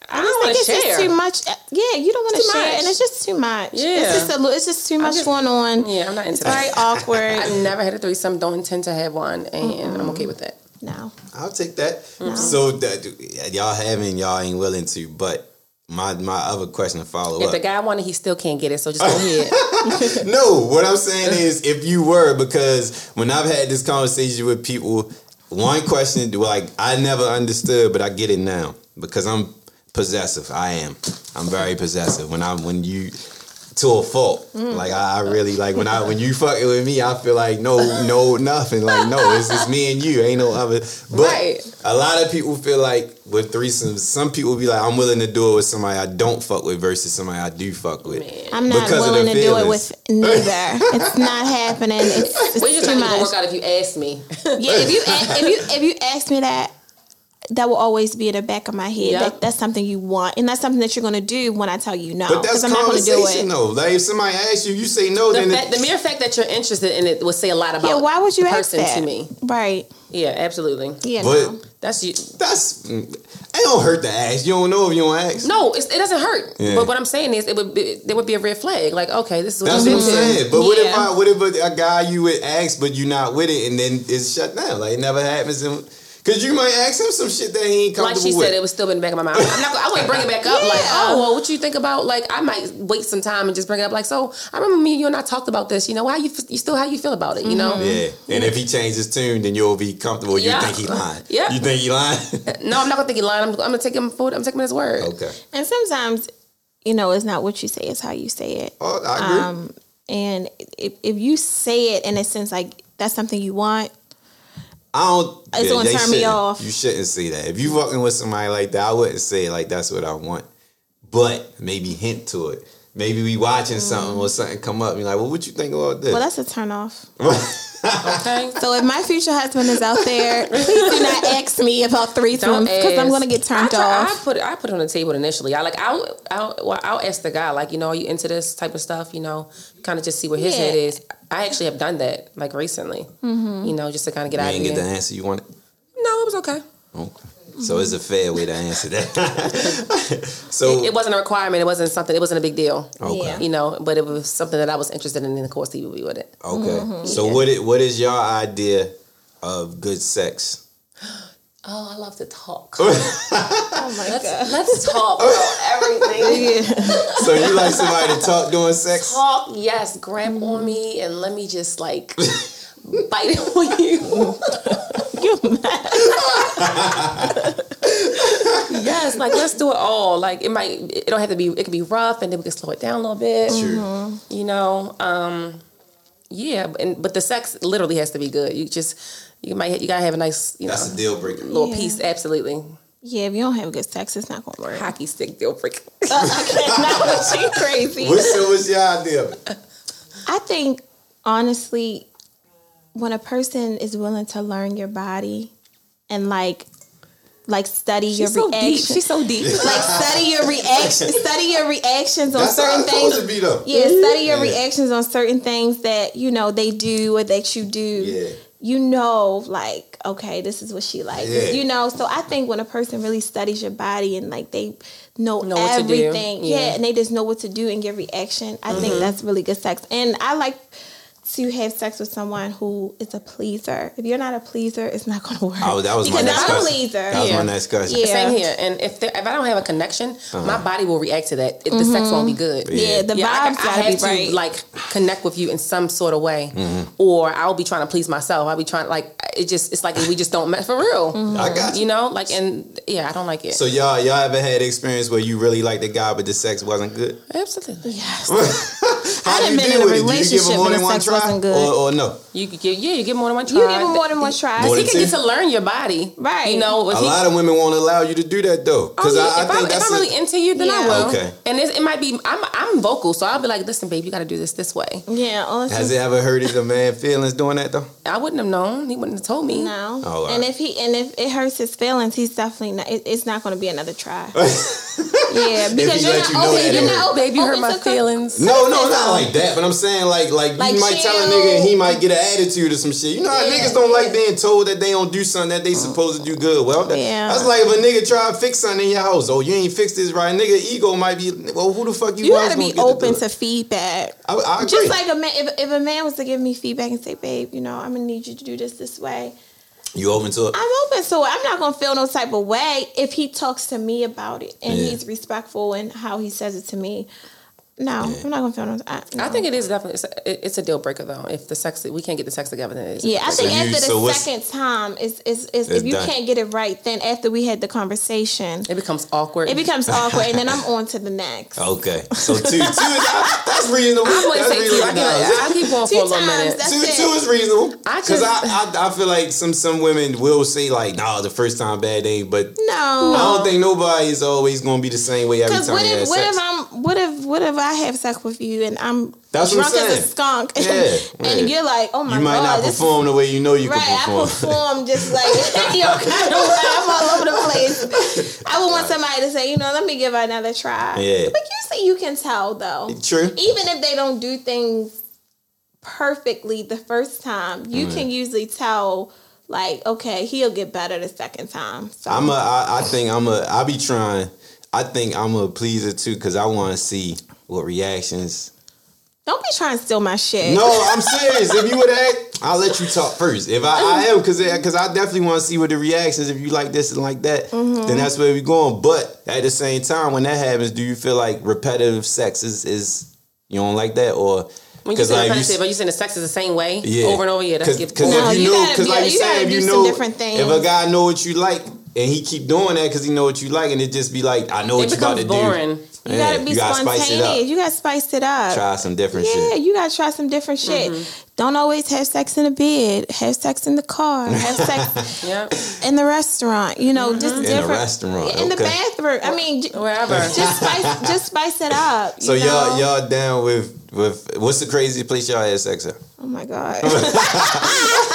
S4: I
S3: I
S4: don't
S3: think
S4: want to
S3: it's just
S4: share.
S3: too much. Uh, yeah, you don't want to
S4: Too
S3: share,
S4: much.
S3: and it's just too much.
S4: Yeah.
S3: it's just a little. It's just too much
S4: just-
S3: going on.
S4: Yeah, I'm not into
S3: It's very awkward.
S4: I've never had a threesome. Don't intend to have one, and I'm okay with that.
S3: No,
S2: I'll take that. So that y'all having y'all ain't willing to, but my my other question to follow
S4: If
S2: up.
S4: the guy wanted, he still can't get it. So just go ahead.
S2: no, what I'm saying is if you were, because when I've had this conversation with people, one question like I never understood, but I get it now because I'm possessive. I am. I'm very possessive. When I'm when you to a fault. Like I, I really like when I when you fucking with me, I feel like no, no, nothing. Like no, it's just me and you. Ain't no other. But
S4: Right.
S2: a lot of people feel like with threesomes, some people be like, I'm willing to do it with somebody I don't fuck with versus somebody I do fuck with.
S3: I'm not
S2: Because
S3: willing
S2: the
S3: to do it with neither. it's not happening. It's, it's
S4: We're just
S3: too
S4: not gonna
S3: much.
S4: work out if you ask me.
S3: Yeah, if you if you if you ask me that, that will always be in the back of my head.
S4: Yeah.
S3: That, that's something you want, and that's something that you're gonna do when I tell you no.
S2: But that's
S3: I'm not gonna do
S2: conversation
S3: it.
S2: though. Like if somebody asks you, you say no,
S4: The,
S2: then
S4: fact,
S2: it,
S4: the mere fact that you're interested in it would say a lot about
S3: Yeah, why would you
S4: the
S3: ask that?
S4: to me.
S3: Right?
S4: Yeah, absolutely.
S3: Yeah.
S2: But-
S3: no.
S4: That's you.
S2: that's it don't hurt to ask. You don't know if you don't ask.
S4: No, it's, it doesn't hurt.
S2: Yeah.
S4: But what I'm saying is, it would be there would be a red flag. Like, okay, this is what
S2: That's what I'm saying. But what if I, what if a, a guy you would ask, but you're not with it, and then it's shut down? Like it never happens. Because you might ask him some shit that he ain't comfortable with.
S4: Like she
S2: with.
S4: said, it was still in the back of my mind. I'm not. I wouldn't bring it back up. Like, oh, well, what you think about? Like, I might wait some time and just bring it up. Like, so I remember me, and you and I talked about this. You know, how you you still how you feel about it? You know?
S2: yeah, and if he changes tune, then you'll be comfortable. You
S4: Yeah.
S2: think he lying?
S4: Yeah.
S2: You think he lying?
S4: No, I'm not gonna think he lying. I'm, I'm gonna take him for. I'm taking him at his word.
S2: okay.
S3: And sometimes, you know, it's not what you say; it's how you say it.
S2: Oh, I agree.
S3: Um, and if if you say it in a sense like that's something you want,
S2: I don't.
S3: It's gonna turn me off.
S2: You shouldn't say that. If you fucking with somebody like that, I wouldn't say like that's what I want. But maybe hint to it. Maybe we watching something or something come up. And you're like, well, what you think about this?
S3: well, that's a turn off.
S4: Okay.
S3: So if my future husband is out there, please do not ask me about threesomes
S4: Don't
S3: because I'm gonna get turned
S4: I, try- I
S3: off.
S4: put I put it on the table initially. I like I'll I'll, well, I'll ask the guy like you know are you into this type of stuff you know kind of just see where his
S3: Yeah.
S4: head is. I actually have done that like recently.
S3: Mm-hmm.
S4: You know just to kind of get
S2: you
S4: out
S2: ain't
S4: of
S2: get the answer you wanted.
S4: No, it was okay.
S2: Okay. So it's a fair way to answer that. so
S4: It, it wasn't a requirement. It wasn't something. It wasn't a big deal.
S2: okay.
S4: You know, but it was something that I was interested in. And of course, he would be with it.
S2: Okay. Mm-hmm. So what it, what is your idea of good sex?
S4: Oh, I love to talk.
S3: Oh my
S4: let's,
S3: god.
S4: let's talk about everything.
S2: so you like somebody to talk during sex?
S4: Talk, yes. Grab mm-hmm. on me and let me just like bite on you. You're mad. yes, like let's do it all. Like it might, it don't have to be. It could be rough, and then we can slow it down a little bit.
S2: Sure.
S4: You know, um, yeah. but- And but the sex literally has to be good. You just you might you gotta have a nice you
S2: That's
S4: know
S2: a deal breaker.
S4: little
S3: Yeah.
S4: piece. Absolutely,
S3: Yeah, if you don't have good sex, it's not gonna work.
S4: hockey stick deal breaker.
S3: okay, not what you crazy.
S2: What's, so what's your idea?
S3: I think honestly, when a person is willing to learn your body and like like study your
S4: She's so deep. She's so deep.
S3: like study your reaction, study your reactions on
S2: That's
S3: certain
S2: it's
S3: things.
S2: to be though.
S3: Yeah, study your
S2: Yeah.
S3: reactions on certain things that you know they do or that you do.
S2: Yeah.
S3: You know, like okay, this is what she likes.
S2: Yeah.
S3: You know, so I think when a person really studies your body and like they know,
S4: Know what to do.
S3: everything, yeah.
S4: Yeah.
S3: and they just know what to do and get reaction. I think mm-hmm. that's really good sex. And I like to have sex with someone who is a pleaser. If you're not a pleaser, it's not going to work.
S2: Oh, that was my
S3: because
S2: next
S3: I'm a
S2: question.
S3: pleaser.
S2: That was
S4: Yeah.
S2: my next question.
S3: Yeah.
S4: Same here. And if there, if I don't have a connection, my body will react to that. If the sex won't be good.
S3: Mm-hmm. Yeah, the
S4: Yeah, I,
S3: vibes
S4: I
S3: gotta
S4: have
S3: be
S4: to
S3: right.
S4: like connect with you in some sort of way, or I'll be trying to please myself. I'll be trying like it just it's like we just don't match for real.
S3: Mm-hmm.
S2: I got you.
S4: You know, like and yeah, I don't like it.
S2: So y'all, y'all ever had experience where you really liked the guy, but the sex wasn't good?
S4: Absolutely,
S3: yes.
S2: How
S3: I
S2: do
S3: done been in a
S2: with it? Do you give
S3: relationship
S2: him more
S3: and
S2: than
S3: the sex
S2: try,
S3: wasn't good.
S2: or, or no?
S4: you could give yeah, you get more than one try.
S3: You give him more than one try.
S2: More
S4: He
S2: than
S4: can get to learn your body,
S3: Right.
S4: You know,
S2: A
S4: he,
S2: lot of women won't allow you to do that though, because
S4: Oh, yeah,
S2: I, I
S4: if,
S2: think
S4: I'm, if
S2: that's
S4: I'm
S2: a-
S4: really into you, then I will.
S2: Okay.
S4: And it, it might be I'm I'm vocal, so I'll be like, listen, babe, you got to do this this way.
S3: Yeah, honestly.
S2: Has it ever hurted a man feelings doing that though?
S4: I wouldn't have known. He wouldn't have told me.
S3: No.
S2: Oh, wow.
S3: And if he and if it hurts his feelings, he's definitely not. It, it's not going to be another try. yeah, because you're not
S2: you know
S3: open.
S2: that
S3: You're not
S2: hurt.
S4: Babe, you hurt my feelings.
S2: No, no, not
S3: Criticism.
S2: Like that. But I'm saying like like,
S3: Like
S2: you might tell a nigga and he might get an attitude or some shit. You know how
S3: Yeah.
S2: niggas don't like being told that they don't do something that they mm. supposed to do good. Well, that-
S3: Yeah.
S2: that's like if a nigga try to fix something in your house. Oh, you ain't fixed this right. Nigga ego might be. Well, who the fuck you?
S3: You
S2: was
S3: got to be open
S2: do
S3: to feedback.
S2: I, I agree.
S3: Just like a man, if, if a man was to give me feedback and say, "Babe, you know, I'm gonna need you to do this this way,"
S2: you open to it.
S3: I'm open to it. I'm not gonna feel no type of way if he talks to me about it and
S2: Yeah.
S3: he's respectful in how he says it to me. No, I'm not gonna feel no. I, no.
S4: I think it is definitely it's a, it's a deal breaker though. If the sex we can't get the sex together, then it is.
S3: Yeah, I
S4: deal
S3: think
S2: So you-
S3: after
S2: so
S3: the
S2: what's-
S3: second time, is is is
S2: It's
S3: if you
S2: done.
S3: can't get it right, then after we had the conversation,
S4: it becomes awkward.
S3: it becomes awkward, and then I'm on to the next.
S2: Okay, so two, two is that's reasonable.
S4: I'm gonna
S2: That's
S4: say two. I,
S2: reasonable.
S4: give, I keep going for
S3: Two
S4: a little minute.
S2: two,
S3: it.
S2: two is reasonable.
S4: I
S2: Because
S4: just-
S2: I, I, I feel like some some women will say like, no, the first time bad ain't, but
S3: No,
S2: I don't think nobody is always gonna be the same way every time
S3: what if what if I'm what if what if I have sex with you and I'm
S2: That's what I'm
S3: drunk as a skunk
S2: Yeah,
S3: and
S2: yeah.
S3: you're like, oh my god,
S2: you might
S3: god,
S2: not perform the way you know you
S3: Right,
S2: can
S3: I
S2: perform.
S3: perform just like yo, kind of way. I'm all over the place. I would want somebody to say, you know, let me give her another try.
S2: Yeah.
S3: But you say you can tell though.
S2: True.
S3: Even if they don't do things perfectly the first time, you
S2: Mm.
S3: can usually tell like, okay, he'll get better the second time. So
S2: I'm a. I, I think I'm a. I be trying. I think I'm a pleaser too because I want to see what reactions.
S3: don't be trying to steal my shit.
S2: No, I'm serious. if you would act, I'll let you talk first. If I, I am, because because I definitely want to see what the reactions. If you like this and like that,
S3: Mm-hmm.
S2: then that's where we're going. But at the same time, when that happens, do you feel like repetitive sex is is you don't like that or?
S4: when you say
S2: like,
S4: repetitive, but you saying the sex is the same way
S2: Yeah.
S4: over and over. Yeah, that's
S2: Cause,
S3: No,
S2: if you,
S3: you
S2: know,
S3: gotta
S2: because
S3: be-
S2: like you
S3: you
S2: said,
S3: gotta
S2: if you
S3: do some
S2: know,
S3: different things.
S2: if a guy know what you like and he keep doing that because he know what you like, and it just be like, I know
S4: it
S2: what you about to
S4: boring.
S2: do.
S3: You
S2: Yeah,
S3: gotta be
S2: you gotta
S3: spontaneous. You gotta spice it up.
S2: Try some different
S3: yeah,
S2: shit.
S3: Yeah, you gotta try some different shit.
S4: Mm-hmm.
S3: Don't always have sex in the bed. Have sex in the car. Have sex
S4: Yeah,
S3: in the restaurant. You know,
S4: Mm-hmm.
S3: just
S2: In a
S3: different.
S2: restaurant,
S3: In the bathroom. I mean,
S4: wherever.
S3: just spice, just spice it up.
S2: So
S3: you
S2: y'all y'all down with with what's the craziest place y'all had sex at?
S3: Oh my god.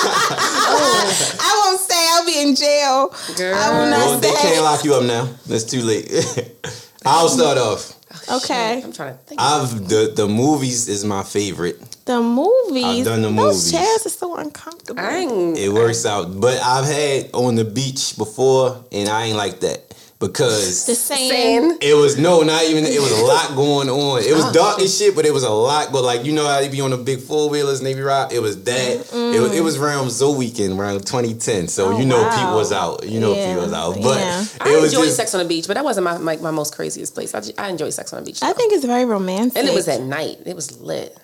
S3: Oh, I won't say I'll be in jail.
S4: Girl.
S3: I will not
S2: Well, they can't lock you up now. It's too late. I'll start off.
S3: Oh, okay.
S4: I'm trying to think.
S2: I've the the movies is my favorite.
S3: The movies.
S2: I've done the
S3: Those
S2: movies.
S3: chairs are so uncomfortable.
S4: I ain't.
S2: It works out, but I've had on the beach before, and I ain't like that because
S3: the same.
S2: It was no, not even. It was a lot going on. It was dark as shit, but it was a lot. But like you know how they be on the big four wheelers, Navy Rock. It was that. It was. It was around Zoe weekend, around 2010. So
S3: Oh,
S2: you know
S3: wow.
S2: people was out. You know
S3: Yeah,
S2: people was out. But
S3: yeah.
S4: I
S2: it was
S4: enjoyed
S2: just.
S4: sex on the beach, but that wasn't my my, my most craziest place. I, ju- I enjoy sex on the beach,
S3: I think it's very romantic.
S4: and it was at night. It was lit.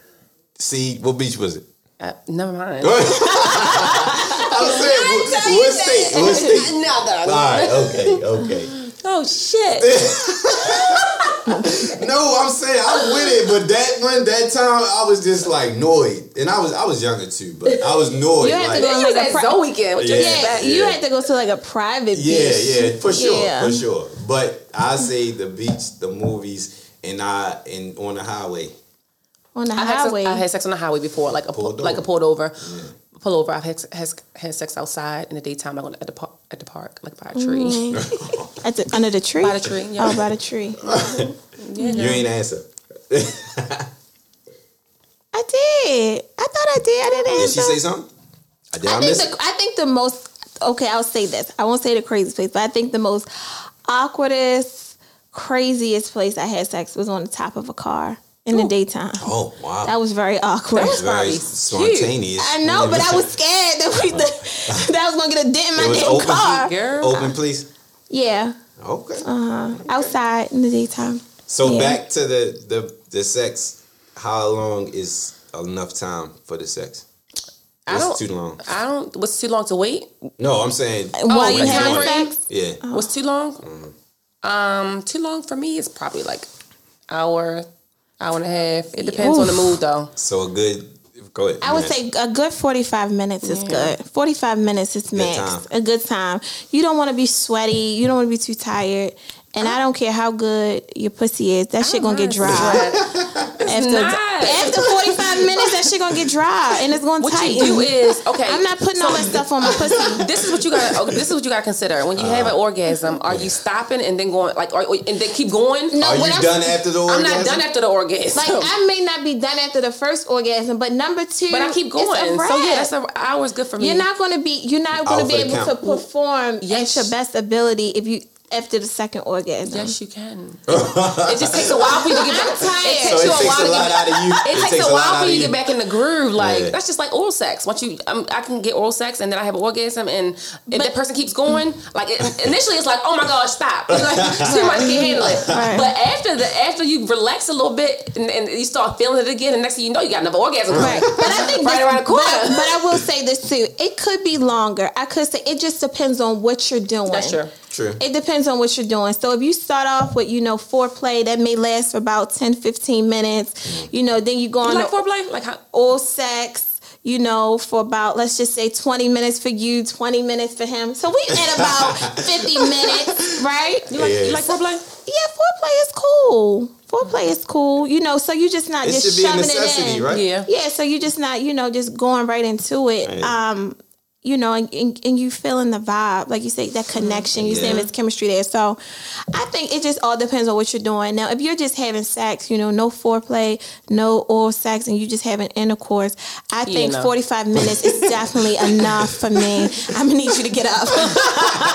S2: See what beach was it?
S4: Uh, never mind.
S2: I was saying what, what state? What state?
S4: Another.
S2: All right. Okay. Okay.
S4: Oh shit.
S2: No, I'm saying I'm with it, but that one, that time, I was just like annoyed, and I was I was younger too, but I was annoyed.
S3: You had to go
S4: You
S3: Like a
S4: at
S3: pri-
S4: Zoe weekend. What
S2: Yeah.
S3: Yeah, you had to go to like a private
S2: Yeah,
S3: beach.
S2: yeah, for sure,
S3: Yeah.
S2: for sure. But I say the beach, the movies, and I and on the highway.
S3: On the
S4: I had, sex,
S3: highway.
S4: I had sex on the highway before, like a pull,
S2: Pulled
S4: like a pulled over, pull over. I've had, has, had sex outside in the daytime, I on, at the park, at the park, like by a tree.
S3: Mm-hmm. At the, under the tree?
S4: By the tree, yeah.
S3: Oh, by the tree.
S2: You ain't answer.
S3: I did. I thought I did. I didn't
S2: Did she say something? I Did I,
S3: I think the
S2: it?
S3: I think the most okay, I'll say this. I won't say the craziest place, but I think the most awkwardest, craziest place I had sex was on the top of a car in the daytime.
S2: Oh wow.
S3: That was very awkward.
S2: That was
S4: very
S2: spontaneous.
S3: I know, but I was scared that we that I was gonna get a dent in my
S2: It was
S3: damn
S2: open.
S3: car.
S4: Girl,
S2: Open, please.
S3: Yeah,
S2: Okay.
S3: uh, outside in the daytime.
S2: So
S3: Yeah.
S2: back to the, the the sex. How long is enough time for the sex?
S4: I don't-
S2: too long?
S4: I don't. What's too long to wait?
S2: No, I'm saying
S3: While you
S4: like
S3: having
S4: time
S3: sex?
S2: yeah.
S4: What's too long? Um, too long for me is probably like hour, hour and a half. It depends on the mood though.
S2: So a good. Go ahead.
S3: I would say a good 45 minutes is good. 45 minutes is max.
S2: time.
S3: A good time. You don't want to be sweaty. You don't want to be too tired. And I don't care how good your pussy is. That shit gonna get dry. After,
S4: not.
S3: after 45 minutes, that shit gonna get dry and it's gonna
S4: What
S3: tighten.
S4: you do is okay.
S3: I'm not putting all that stuff on my pussy.
S4: This is what you got. to This is what you got to consider when you have
S2: Uh-huh.
S4: an orgasm. Are you stopping and then going like, or, or- and then keep going?
S3: No,
S2: Are you
S3: I'm-
S2: done after the orgasm?
S4: I'm not done after the orgasm.
S3: Like I may not be done after the first orgasm, but number two,
S4: but I keep
S3: it's a
S4: going. So yeah,
S3: wrap.
S4: that's an hour is good for me.
S3: You're not going to be. You're not gonna be
S2: for the
S3: able to perform
S4: Yes.
S3: at your best ability if you after the second orgasm.
S4: Yes, you can. it just takes a while for you to get back.
S3: I'm tired.
S4: It
S2: So
S4: takes
S2: it
S4: you a
S2: takes
S4: while
S2: a
S4: to
S2: lot
S4: get.
S2: out of you.
S4: It, takes, a while for you to get back in the groove. Like
S2: Yeah.
S4: that's just like oral sex. Once you, um, I can get oral sex and then I have an orgasm, and if that person keeps going, like it, initially it's like, oh my gosh, stop. It's like too much can't handle it.
S3: Right.
S4: But after the after you relax a little bit and, and you start feeling it again, and next thing you know, you got another orgasm.
S3: Right. But I think
S4: right
S3: this-
S4: around the corner.
S3: But, but I will say this too. It could be longer. I could say it just depends on what you're doing.
S4: that's true.
S2: True.
S3: It depends on what you're doing. So if you start off with, you know, foreplay that may last for about 10, 15 minutes, you know, then you go on
S4: You like
S3: to
S4: foreplay? Like how?
S3: oral sex, you know, for about let's just say 20 minutes for you, 20 minutes for him. So we at about 50 minutes, right?
S4: You like
S2: Yeah.
S4: you like foreplay?
S3: Yeah, foreplay is cool. Foreplay is cool, you know. So you're just not
S2: It
S3: just
S2: should be a
S3: shoving
S2: necessity,
S3: it in,
S2: right?
S4: Yeah.
S3: Yeah, so you're just not, you know, just going right into it.
S2: Right.
S3: Um, you know, and, and, and you feeling the vibe, like you say, that connection. You saying
S2: Yeah.
S3: there's chemistry there. So, I think it just all depends on what you're doing. Now, if you're just having sex, you know, no foreplay, no oral sex, and you just having intercourse, I think
S4: no.
S3: 45 minutes is definitely enough for me. I'm gonna need you to get up.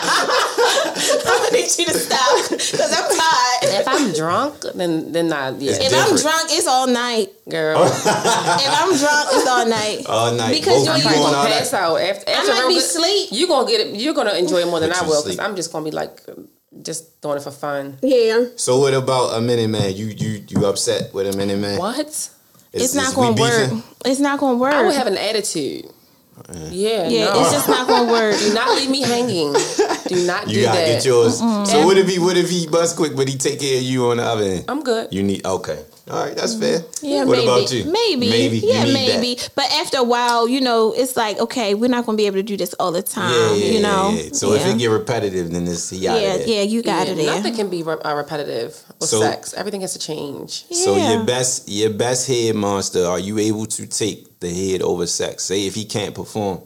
S3: I'm gonna need you to stop because I'm tired.
S4: If I'm drunk, then then I yeah,
S2: It's
S3: If I'm drunk, it's all night.
S4: Girl.
S3: If I'm drunk, it's all night.
S2: All night.
S3: Because
S2: Both
S3: you
S2: you
S3: ain't
S2: doing
S4: gonna pass
S2: that.
S4: out after, after
S3: might
S4: real
S3: be
S4: good-
S3: sleep.
S4: You gonna get it. You're gonna enjoy it more than
S2: But
S4: I will because. I'm just gonna be like just doing it for fun.
S3: Yeah.
S2: So what about a minute man? You you you upset with a minute man?
S4: What?
S2: Is-
S3: It's not
S2: is we
S3: gonna work.
S2: beefing?
S3: It's not gonna work.
S4: I would have an attitude. Yeah,
S3: yeah,
S4: no.
S3: it's just not gonna work.
S4: Do not leave me hanging. Do not
S2: You
S4: do
S2: gotta
S4: that.
S2: get yours. So
S4: Yeah.
S2: what if he what if he bust quick, but he take care of you on the other end?
S4: I'm good.
S2: You need okay. All right, that's fair.
S3: Yeah,
S2: what
S3: maybe.
S2: about you?
S3: Maybe.
S2: Maybe. You
S3: Yeah,
S2: need
S3: maybe.
S2: that.
S3: But after a while, you know, it's like, okay, we're not gonna be able to do this all the time.
S2: Yeah, yeah,
S3: you know.
S2: yeah, yeah. So if
S3: yeah.
S2: it get repetitive, then it's
S3: yeah,
S2: of there.
S3: yeah, you got
S4: Yeah,
S3: it there.
S4: Nothing can be re- uh, repetitive with
S2: So-
S4: sex. Everything has to change.
S2: So your best your best head monster, are you able to take the head over sex? Say if he can't perform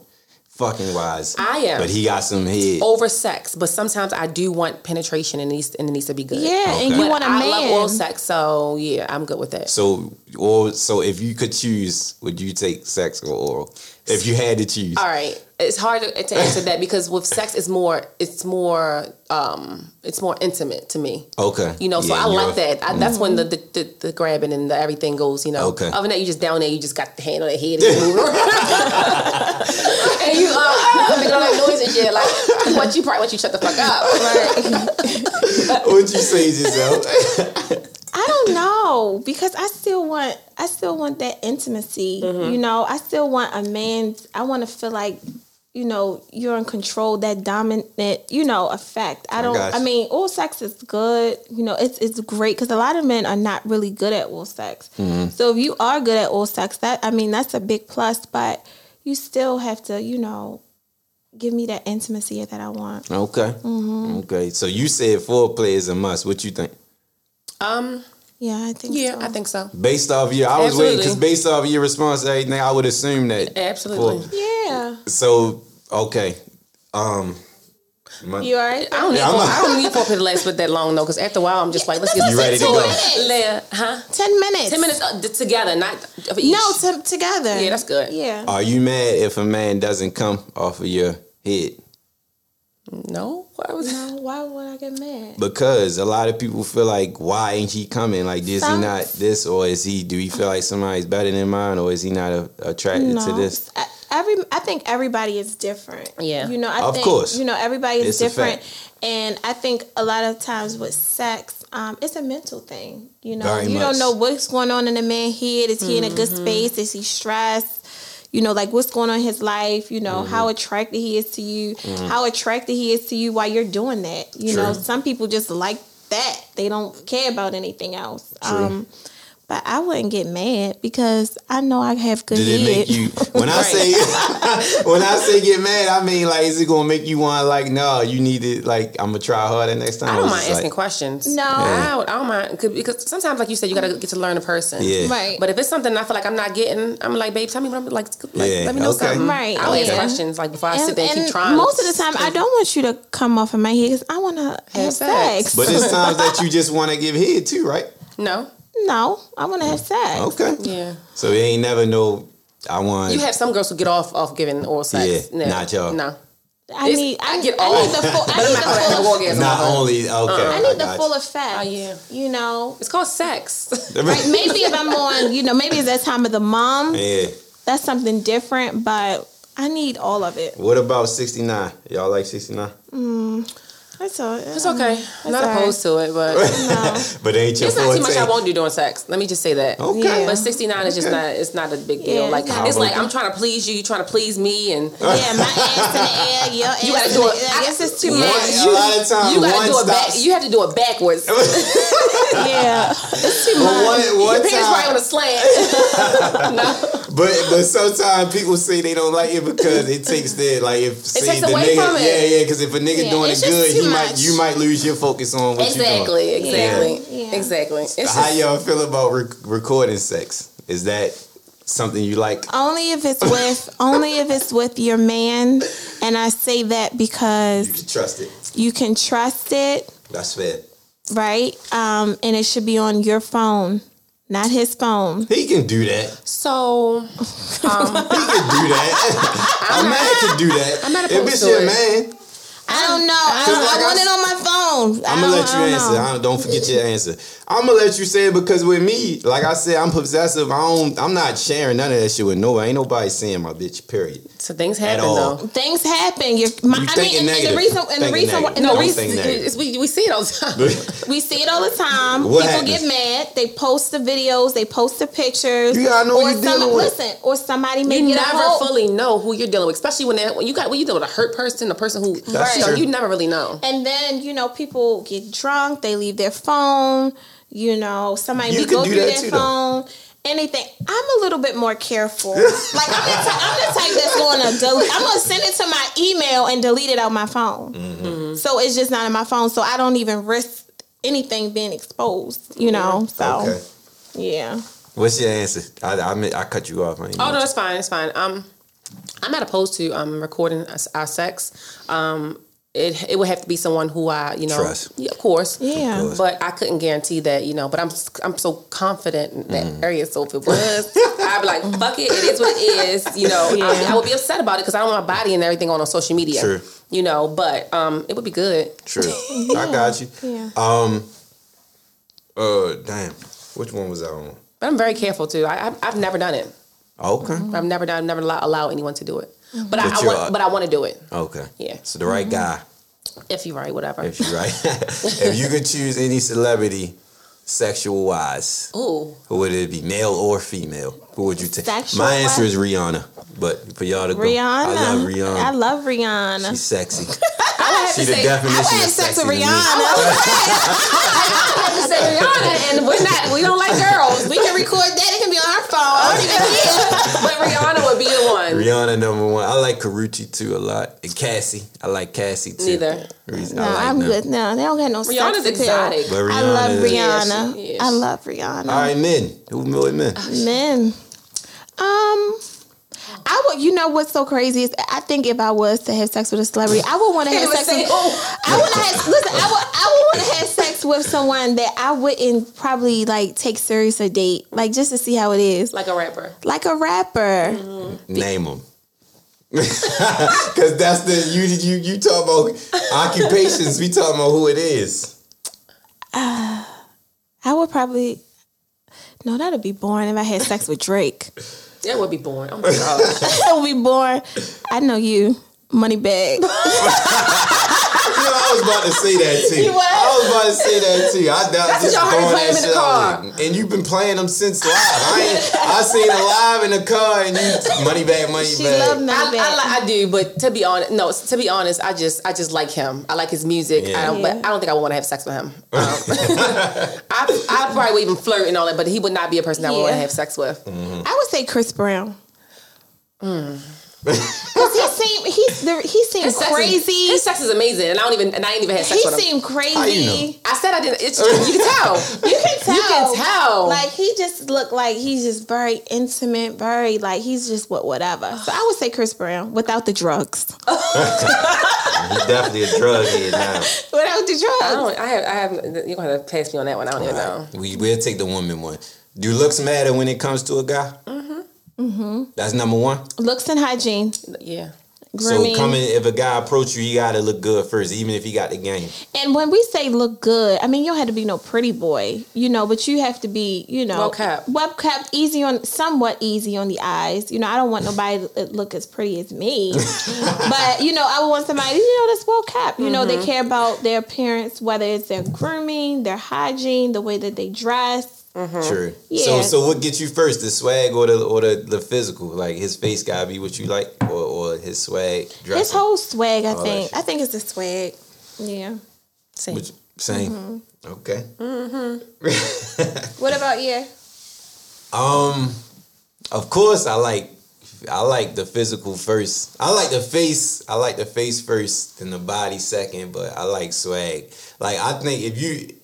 S2: fucking wise.
S4: I am.
S2: But he got some head.
S4: Over sex, but sometimes I do want penetration and it needs and it needs to be good.
S3: Yeah, and you
S4: But
S3: want a
S4: I
S3: man.
S4: I love oral sex, so yeah, I'm good with that.
S2: So or so if you could choose, would you take sex or oral? If you had to choose.
S4: All right, it's hard to, to answer that because with sex, it's more, it's more, um, it's more intimate to me.
S2: Okay.
S4: You know, so
S2: Yeah,
S4: I like that. I, that's when the, the, the, the grabbing and the everything goes. You know,
S2: Okay.
S4: Other than that, you just down there, you just got the hand on the head and you move around. and you uh, making all that noise and shit. Like, what you probably want you shut the fuck up. Right?
S2: What'd you say, Giselle?
S3: I don't know because I still want I still want that intimacy.
S2: Mm-hmm.
S3: You know, I still want a man. I want to feel like you know you're in control. That dominant, you know, effect. I don't.
S2: got
S3: I, mean, oral sex is good. You know, it's it's great because a lot of men are not really good at oral sex.
S2: Mm-hmm.
S3: So if you are good at oral sex, that I mean that's a big plus. But you still have to, you know, give me that intimacy that I want.
S2: Okay.
S3: Mm-hmm.
S2: Okay. So you said foreplay is a must. What you think?
S4: Um.
S3: Yeah, I think.
S4: Yeah,
S3: so.
S4: I think so.
S2: Based off your, I was waiting because based off your response to everything, I would assume that.
S4: Absolutely.
S2: for-
S3: Yeah.
S2: so okay, um, my-
S3: You alright?
S4: I don't need
S2: Yeah, I'm
S4: four,
S2: a-
S4: I don't need foreplay to last with that long though, because after a while I'm just like, let's get
S2: You ready to go?
S3: minutes.
S4: Leah, huh?
S3: Ten minutes.
S4: Ten minutes uh, together, not of each.
S3: No, t- together.
S4: Yeah, that's good.
S3: Yeah.
S2: Are you mad if a man doesn't come off of your head?
S4: No, why was
S3: No, why would I get mad?
S2: Because a lot of people feel like, why ain't he coming? Like, is
S3: Some-
S2: he not this, or is he? Do he feel like somebody's better than mine, or is he not a, attracted to this?
S3: I- Every I think everybody is different.
S4: Yeah.
S3: you know. I
S2: Of
S3: think,
S2: course.
S3: you know everybody is
S2: It's
S3: different, and I think a lot of times with sex, um, it's a mental thing. You know,
S2: Very
S3: you
S2: much.
S3: don't know what's going on in the man's head. Is he in a good
S2: Mm-hmm.
S3: space? Is he stressed? You know, like what's going on in his life. You know
S2: Mm-hmm.
S3: how attracted he is to you. How attracted he is to you while you're doing that. You know, some people just like that. They don't care about anything else.
S2: True.
S3: Um, but I wouldn't get mad because I know I have good
S2: Did it
S3: head.
S2: make you? When I say when I say get mad, I mean like, is it gonna make you want like, no, you need to like, I'm gonna try harder next time.
S4: I
S2: Or
S4: don't mind asking
S2: like,
S4: questions.
S3: No.
S4: I don't, I don't mind 'cause- because sometimes, like you said, you gotta get to learn a person.
S2: Yeah.
S3: Right.
S4: But if it's something I feel like I'm not getting, I'm like, babe, tell me what I'm like. like
S2: Yeah,
S4: Let me know
S2: okay.
S4: something.
S3: Right,
S4: I'll ask questions like before I sit there and
S3: and
S4: keep trying.
S3: most of the time, I don't want you to come off of my head because I want to have,
S4: sex.
S3: sex.
S2: But it's times that you just want to give head too, right?
S4: No.
S3: No, I want to have mm. sex.
S2: Okay.
S4: Yeah.
S2: So you ain't never know. I want.
S4: You have some girls who get off off giving oral sex.
S2: Yeah,
S4: no.
S2: not y'all.
S4: No.
S3: I
S4: It's-
S3: need. I,
S4: I get
S3: I
S4: off,
S3: need the full.
S4: but
S3: I need
S4: not
S3: the full.
S4: orgasm.
S2: not
S4: off of it.
S2: only okay.
S3: I need the full
S2: you.
S3: effect.
S4: Oh, yeah.
S3: You know,
S4: It's called sex.
S3: like maybe if I'm on, you know, maybe it's that time of the month.
S2: Yeah.
S3: That's something different, but I need all of it.
S2: What about 69? Y'all like 69?
S3: That's all.
S4: It's okay. I'm not
S3: all right.
S4: opposed to it, but
S2: But it ain't your
S4: it's not too much I won't do during sex. Let me just say that.
S2: Okay.
S3: Yeah.
S4: But 69 is just not. It's not a big deal.
S3: Yeah,
S4: like
S3: it's not
S4: it's
S2: a
S4: like I'm trying to please you. You trying to please me, and
S3: Yeah, my ass in the air, your ass
S4: You gotta do it.
S3: air. I guess it's too
S4: Yeah.
S3: much.
S2: a lot of times,
S4: you gotta do it back. You have to do it backwards.
S3: Yeah, it's too
S2: But
S3: much.
S2: one, one
S4: pants right on a slant. no.
S2: but but sometimes people say they don't like it because it takes their like if say
S4: takes
S2: the
S4: away
S2: nigga
S4: from it.
S2: yeah yeah because if a nigga
S3: Yeah,
S2: doing it good he might
S3: much.
S2: you might lose your focus on what you're doing.
S4: Exactly. Exactly.
S3: Yeah.
S4: Exactly. It's
S2: How
S4: just,
S2: y'all feel about rec- recording sex? Is that something you like?
S3: Only if it's with only if it's with your man, and I say that because You
S2: can trust it.
S3: you can trust it,
S2: That's fair.
S3: right? Um, and it should be on your phone, not his phone.
S2: He can do that.
S4: so
S2: He can do that. a man can do that.
S4: I'm not
S2: if it's
S4: to
S2: your
S4: it.
S2: man,
S3: I don't know. I, don't, I
S2: I
S3: want it on my phone. I
S2: I'm gonna let you
S3: I don't
S2: answer.
S3: know.
S2: I don't, don't forget your answer. I'm gonna let you say it because with me, like I said, I'm possessive. I don't. I'm not sharing none of that shit with nobody. Ain't nobody seeing my bitch. Period.
S4: so things happen though.
S3: Things happen. You're, my,
S2: You
S3: I mean, and, and the reason, and the reason, why-
S2: negative.
S3: and
S2: No,
S3: the reason,
S2: think negative.
S4: We, we see it all the time.
S3: we see it all the time.
S2: What
S3: People
S2: happens?
S3: get mad. They post the videos. They post the pictures.
S2: You gotta know
S3: or
S2: what you're dealing with.
S3: Listen, or somebody may
S4: You never
S3: hold.
S4: fully know who you're dealing with, especially when they, when you got when you dealing with a hurt person, a person who
S2: That's
S4: you, know,
S2: true.
S4: you never really know.
S3: And then, you know, people get drunk, they leave their phone, you know, somebody
S2: You
S3: may
S2: can
S3: go
S2: do
S3: through
S2: that
S3: their
S2: too, though.
S3: phone. Anything. I'm a little bit more careful. like I'm the, type, I'm the type that's going to delete. I'm going to send it to my email and delete it out my phone.
S2: Mm-hmm.
S3: So it's just not in my phone. So I don't even risk anything being exposed. You know. So
S2: Okay.
S3: yeah.
S2: What's your answer? I I, mean, I cut you off. I
S4: Oh
S2: know.
S4: no, it's fine. It's fine. Um, I'm not opposed to um recording our sex. Um, it it would have to be someone who I you know
S2: Trust.
S4: Yeah, of course.
S3: Yeah.
S2: course.
S4: But I couldn't guarantee that, you know. But I'm I'm so confident in that
S2: Mm-hmm.
S4: area. So if it was, I'd be like, fuck it. It is what it is. You know,
S3: Yeah.
S4: I, I would be upset about it because I don't want my body and everything on, on social media.
S2: True.
S4: You know, but um, it would be good.
S2: True. I got you.
S3: Yeah.
S2: Um. Uh. Damn. Which one was I on?
S4: But I'm very careful too. I, I've, I've never done it.
S2: Okay.
S4: I've never done. Never allow, allow anyone to do it. But,
S2: But
S4: I, I want. But I want to do it.
S2: Okay.
S4: Yeah.
S2: So the right mm-hmm. guy.
S4: If you're right, whatever.
S2: If you right. if you could choose any celebrity, sexual wise,
S4: Ooh.
S2: who would it be, male or female? Who would you take?
S3: Sexual
S2: My answer is Rihanna. But for y'all to go,
S3: Rihanna.
S2: I love Rihanna.
S3: I love Rihanna.
S2: She's sexy.
S4: I would have to
S2: the
S4: say.
S2: definition
S3: I would have sex with. Rihanna.
S4: I have to say Rihanna, and we're not. We don't like girls.
S3: we can record that. It can be on our phone. I don't even care.
S4: But Rihanna would be the one.
S2: Rihanna number one. I like Karrueche too a lot. And Cassie. I like Cassie too.
S4: Neither.
S2: Reason-
S3: No,
S2: I like
S3: I'm
S2: them.
S3: good. No, they don't got no
S4: Rihanna's
S3: sex appeal.
S4: exotic.
S2: But Rihanna
S3: I love
S2: is-
S3: Rihanna.
S4: Yeah, she is.
S3: I love Rihanna.
S2: All right, men. Who with men?
S3: Men. Um, I would. You know what's so crazy is I think if I was to have sex with a celebrity, I would want to have sex.
S4: say,
S3: With,
S4: "Oh."
S3: I want to have. Listen, I would. I would want to have sex with someone that I wouldn't probably like take serious a date, like just to see how it is,
S4: Like a rapper.
S3: like a rapper. Mm-hmm.
S2: Name them. Because that's the you you you talk about occupations. We talking about who it is.
S3: Uh, I would probably. No, that'd be boring if I had sex with Drake.
S4: That would be boring. Oh my god.
S3: that would be boring. I know you, money bag.
S2: You know, I was about to say that too.
S3: You what?
S2: I was about to say that too. I doubt
S4: That's
S2: just
S4: what y'all heard playing
S2: that
S4: in the
S2: shit
S4: car.
S2: out. And you've been playing them since live. I ain't, I seen it live in the car and you money bag, money
S3: She
S2: bag.
S3: love money
S4: I,
S3: bag.
S4: I, li- I do, but to be honest, no. To be honest, I just, I just like him. I like his music.
S2: Yeah.
S4: I don't, but I don't think I would want to have sex with him. Um, I, I probably would even flirt and all that, but he would not be a person that I would want to have sex with.
S3: I would say Chris Brown. Cause he seemed he's the, he seemed
S4: His sex is-
S3: crazy.
S4: his sex is amazing, and I don't even, and I ain't even had sex
S3: he
S4: with him.
S3: seemed crazy.
S2: You know?
S4: I said I didn't. It's you can tell.
S3: You can tell.
S4: You can tell.
S3: Like he just looked like he's just very intimate, very like he's just what whatever. So I would say Chris Brown without the drugs.
S2: He's definitely a drug head now.
S3: Without the
S4: I
S3: drugs.
S4: don't. I have. I have. You're gonna have to pass me on that one. I don't even know.
S2: We we'll take the woman one. Do looks matter when it comes to a guy? Mm-hmm. Mm-hmm. That's number one.
S3: Looks and hygiene.
S4: Yeah.
S3: Grooming.
S2: So coming if a guy approach you, you gotta look good first, even if he got the game.
S3: And when we say look good, I mean you don't have to be no pretty boy, you know, but you have to be, you know,
S4: Well kept.
S3: well kept, easy on, somewhat easy on the eyes. You know, I don't want nobody to look as pretty as me, but you know, I would want somebody, you know, that's well kept. You know,
S4: Mm-hmm.
S3: they care about their appearance, whether it's their grooming, their hygiene, the way that they dress.
S4: Mm-hmm.
S2: True.
S3: Yeah.
S2: So so what gets you first, the swag or the or the, the physical? Like his face gotta be what you like, or, or his swag. Dressing.
S3: His whole swag, I
S2: All
S3: think. I think it's the swag. Yeah.
S4: Same.
S2: Which- same.
S3: Mm-hmm.
S2: Okay.
S3: What about you?
S2: Um, of course, I like I like the physical first. I like the face. I like the face first, then the body second. But I like swag. Like I think if you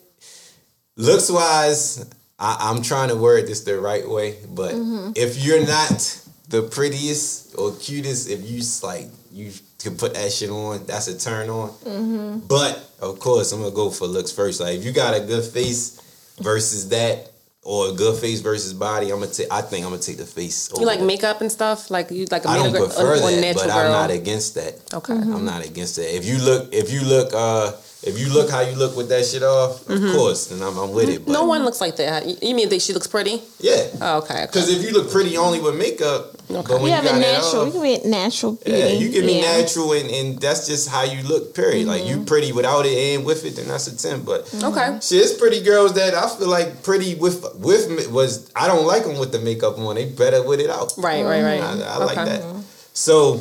S2: looks wise, I, I'm trying to word this the right way. But mm-hmm. if you're not the prettiest or cutest, if you like you can put that shit on, that's a turn on. Mm-hmm. But of course, I'm gonna go for looks first. Like if you got a good face versus that, or a good face versus body, I'm gonna take. I think I'm gonna take the face.
S4: You like makeup and stuff? Like you like a
S2: I don't
S4: male girl-
S2: prefer
S4: or
S2: that, but
S4: girl?
S2: I'm not against that.
S4: Okay. Mm-hmm.
S2: I'm not against that. If you look, if you look, uh, if you look how you look with that shit off, of course, then I'm, I'm with it. But
S4: Mm-hmm. No one looks like that. You- You mean that she looks pretty?
S2: yeah,
S4: Oh, okay. okay.
S2: because if you look pretty only with makeup, but when
S3: You
S2: you,
S3: have a
S2: got that
S3: natural,
S2: off,
S3: you can be natural beauty.
S2: yeah, you can be
S3: Yeah.
S2: natural, and, and that's just how you look. Period. Like
S3: Mm-hmm.
S2: you pretty without it and with it, then that's a ten. But
S4: Okay.
S2: Shit, it's pretty girls that I feel like pretty with with was I don't like them with the makeup on. They better with it out.
S4: Right, right, right.
S2: I, I like
S4: Okay.
S2: that. So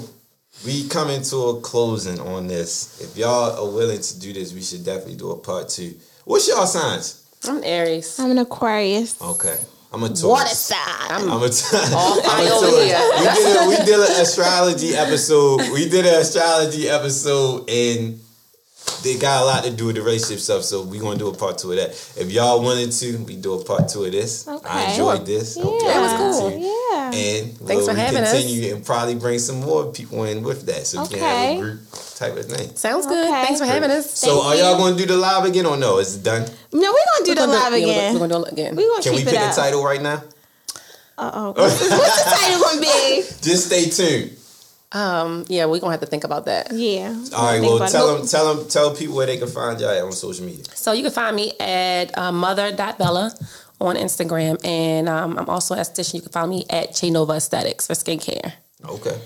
S2: we coming to a closing on this. If y'all are willing to do this, we should definitely do a part two. What's y'all signs?
S4: I'm Aries.
S3: I'm an Aquarius.
S2: Okay, I'm a Taurus.
S3: Water sign.
S2: I'm a t-
S4: All
S2: I'm a Taurus.
S4: here.
S2: We did a, we did an astrology episode. We did an astrology episode and they got a lot to do with the relationship stuff. So we're gonna do a part two of that. If y'all wanted to, we do a part two of this. I enjoyed this. Hope
S3: Yeah,
S2: y'all
S4: was cool.
S2: too.
S3: Yeah.
S2: And
S4: Thanks
S2: we'll
S4: for having us.
S2: continue and probably bring some more people in with that, so we can have a group type of thing.
S4: Sounds good.
S3: Okay.
S4: Thanks for having us.
S2: So
S3: Thank
S2: are y'all
S3: you.
S2: going to do the live again or no? Is it done?
S3: No, we're gonna do the
S4: We're gonna
S3: live
S4: do- yeah,
S3: again.
S4: We're gonna do it again.
S3: We're gonna
S2: Can we pick
S3: it
S2: a title right now?
S3: Uh oh. What's, the- what's the title gonna be?
S2: Just stay tuned.
S4: Um, yeah, we're gonna have to think about that.
S3: Yeah.
S2: All right. Well,
S3: about it.
S2: tell them, tell them, tell people where they can find y'all on social media.
S4: So you can find me at uh, mother.bella on Instagram, and um, I'm also an esthetician. You can find me at Chainova Aesthetics for skincare.
S2: Okay.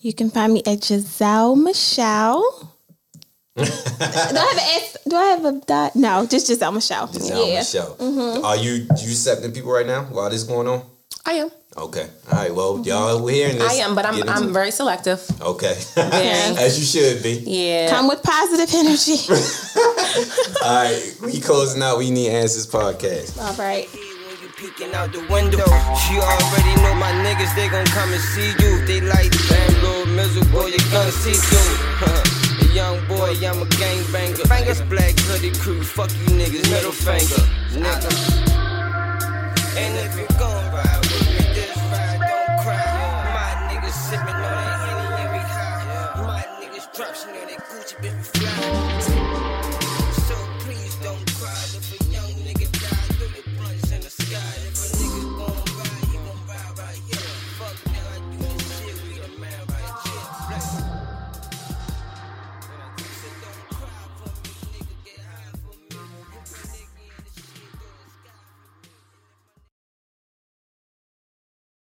S3: You can find me at Giselle Michelle. do I have an S? Do I have a dot? No, just Giselle Michelle.
S2: Giselle
S3: yeah.
S2: Michelle.
S3: Mm-hmm.
S2: Are you you accepting people right now while this going on?
S4: I am.
S2: Okay. All right. Well, y'all we're hearing this.
S4: I am, but I'm I'm very selective.
S2: okay.
S4: Very.
S2: As you should be.
S4: Yeah.
S3: Come with positive energy.
S2: All right. We closing out. We need answers podcast.
S3: All right.
S1: Peeking out the window, you already know my niggas, they gon' come and see you. They like, damn, little miserable, you gonna see through. A young boy, I'm a gangbanger. It's black hoodie crew, fuck you niggas, middle finger. Nigga.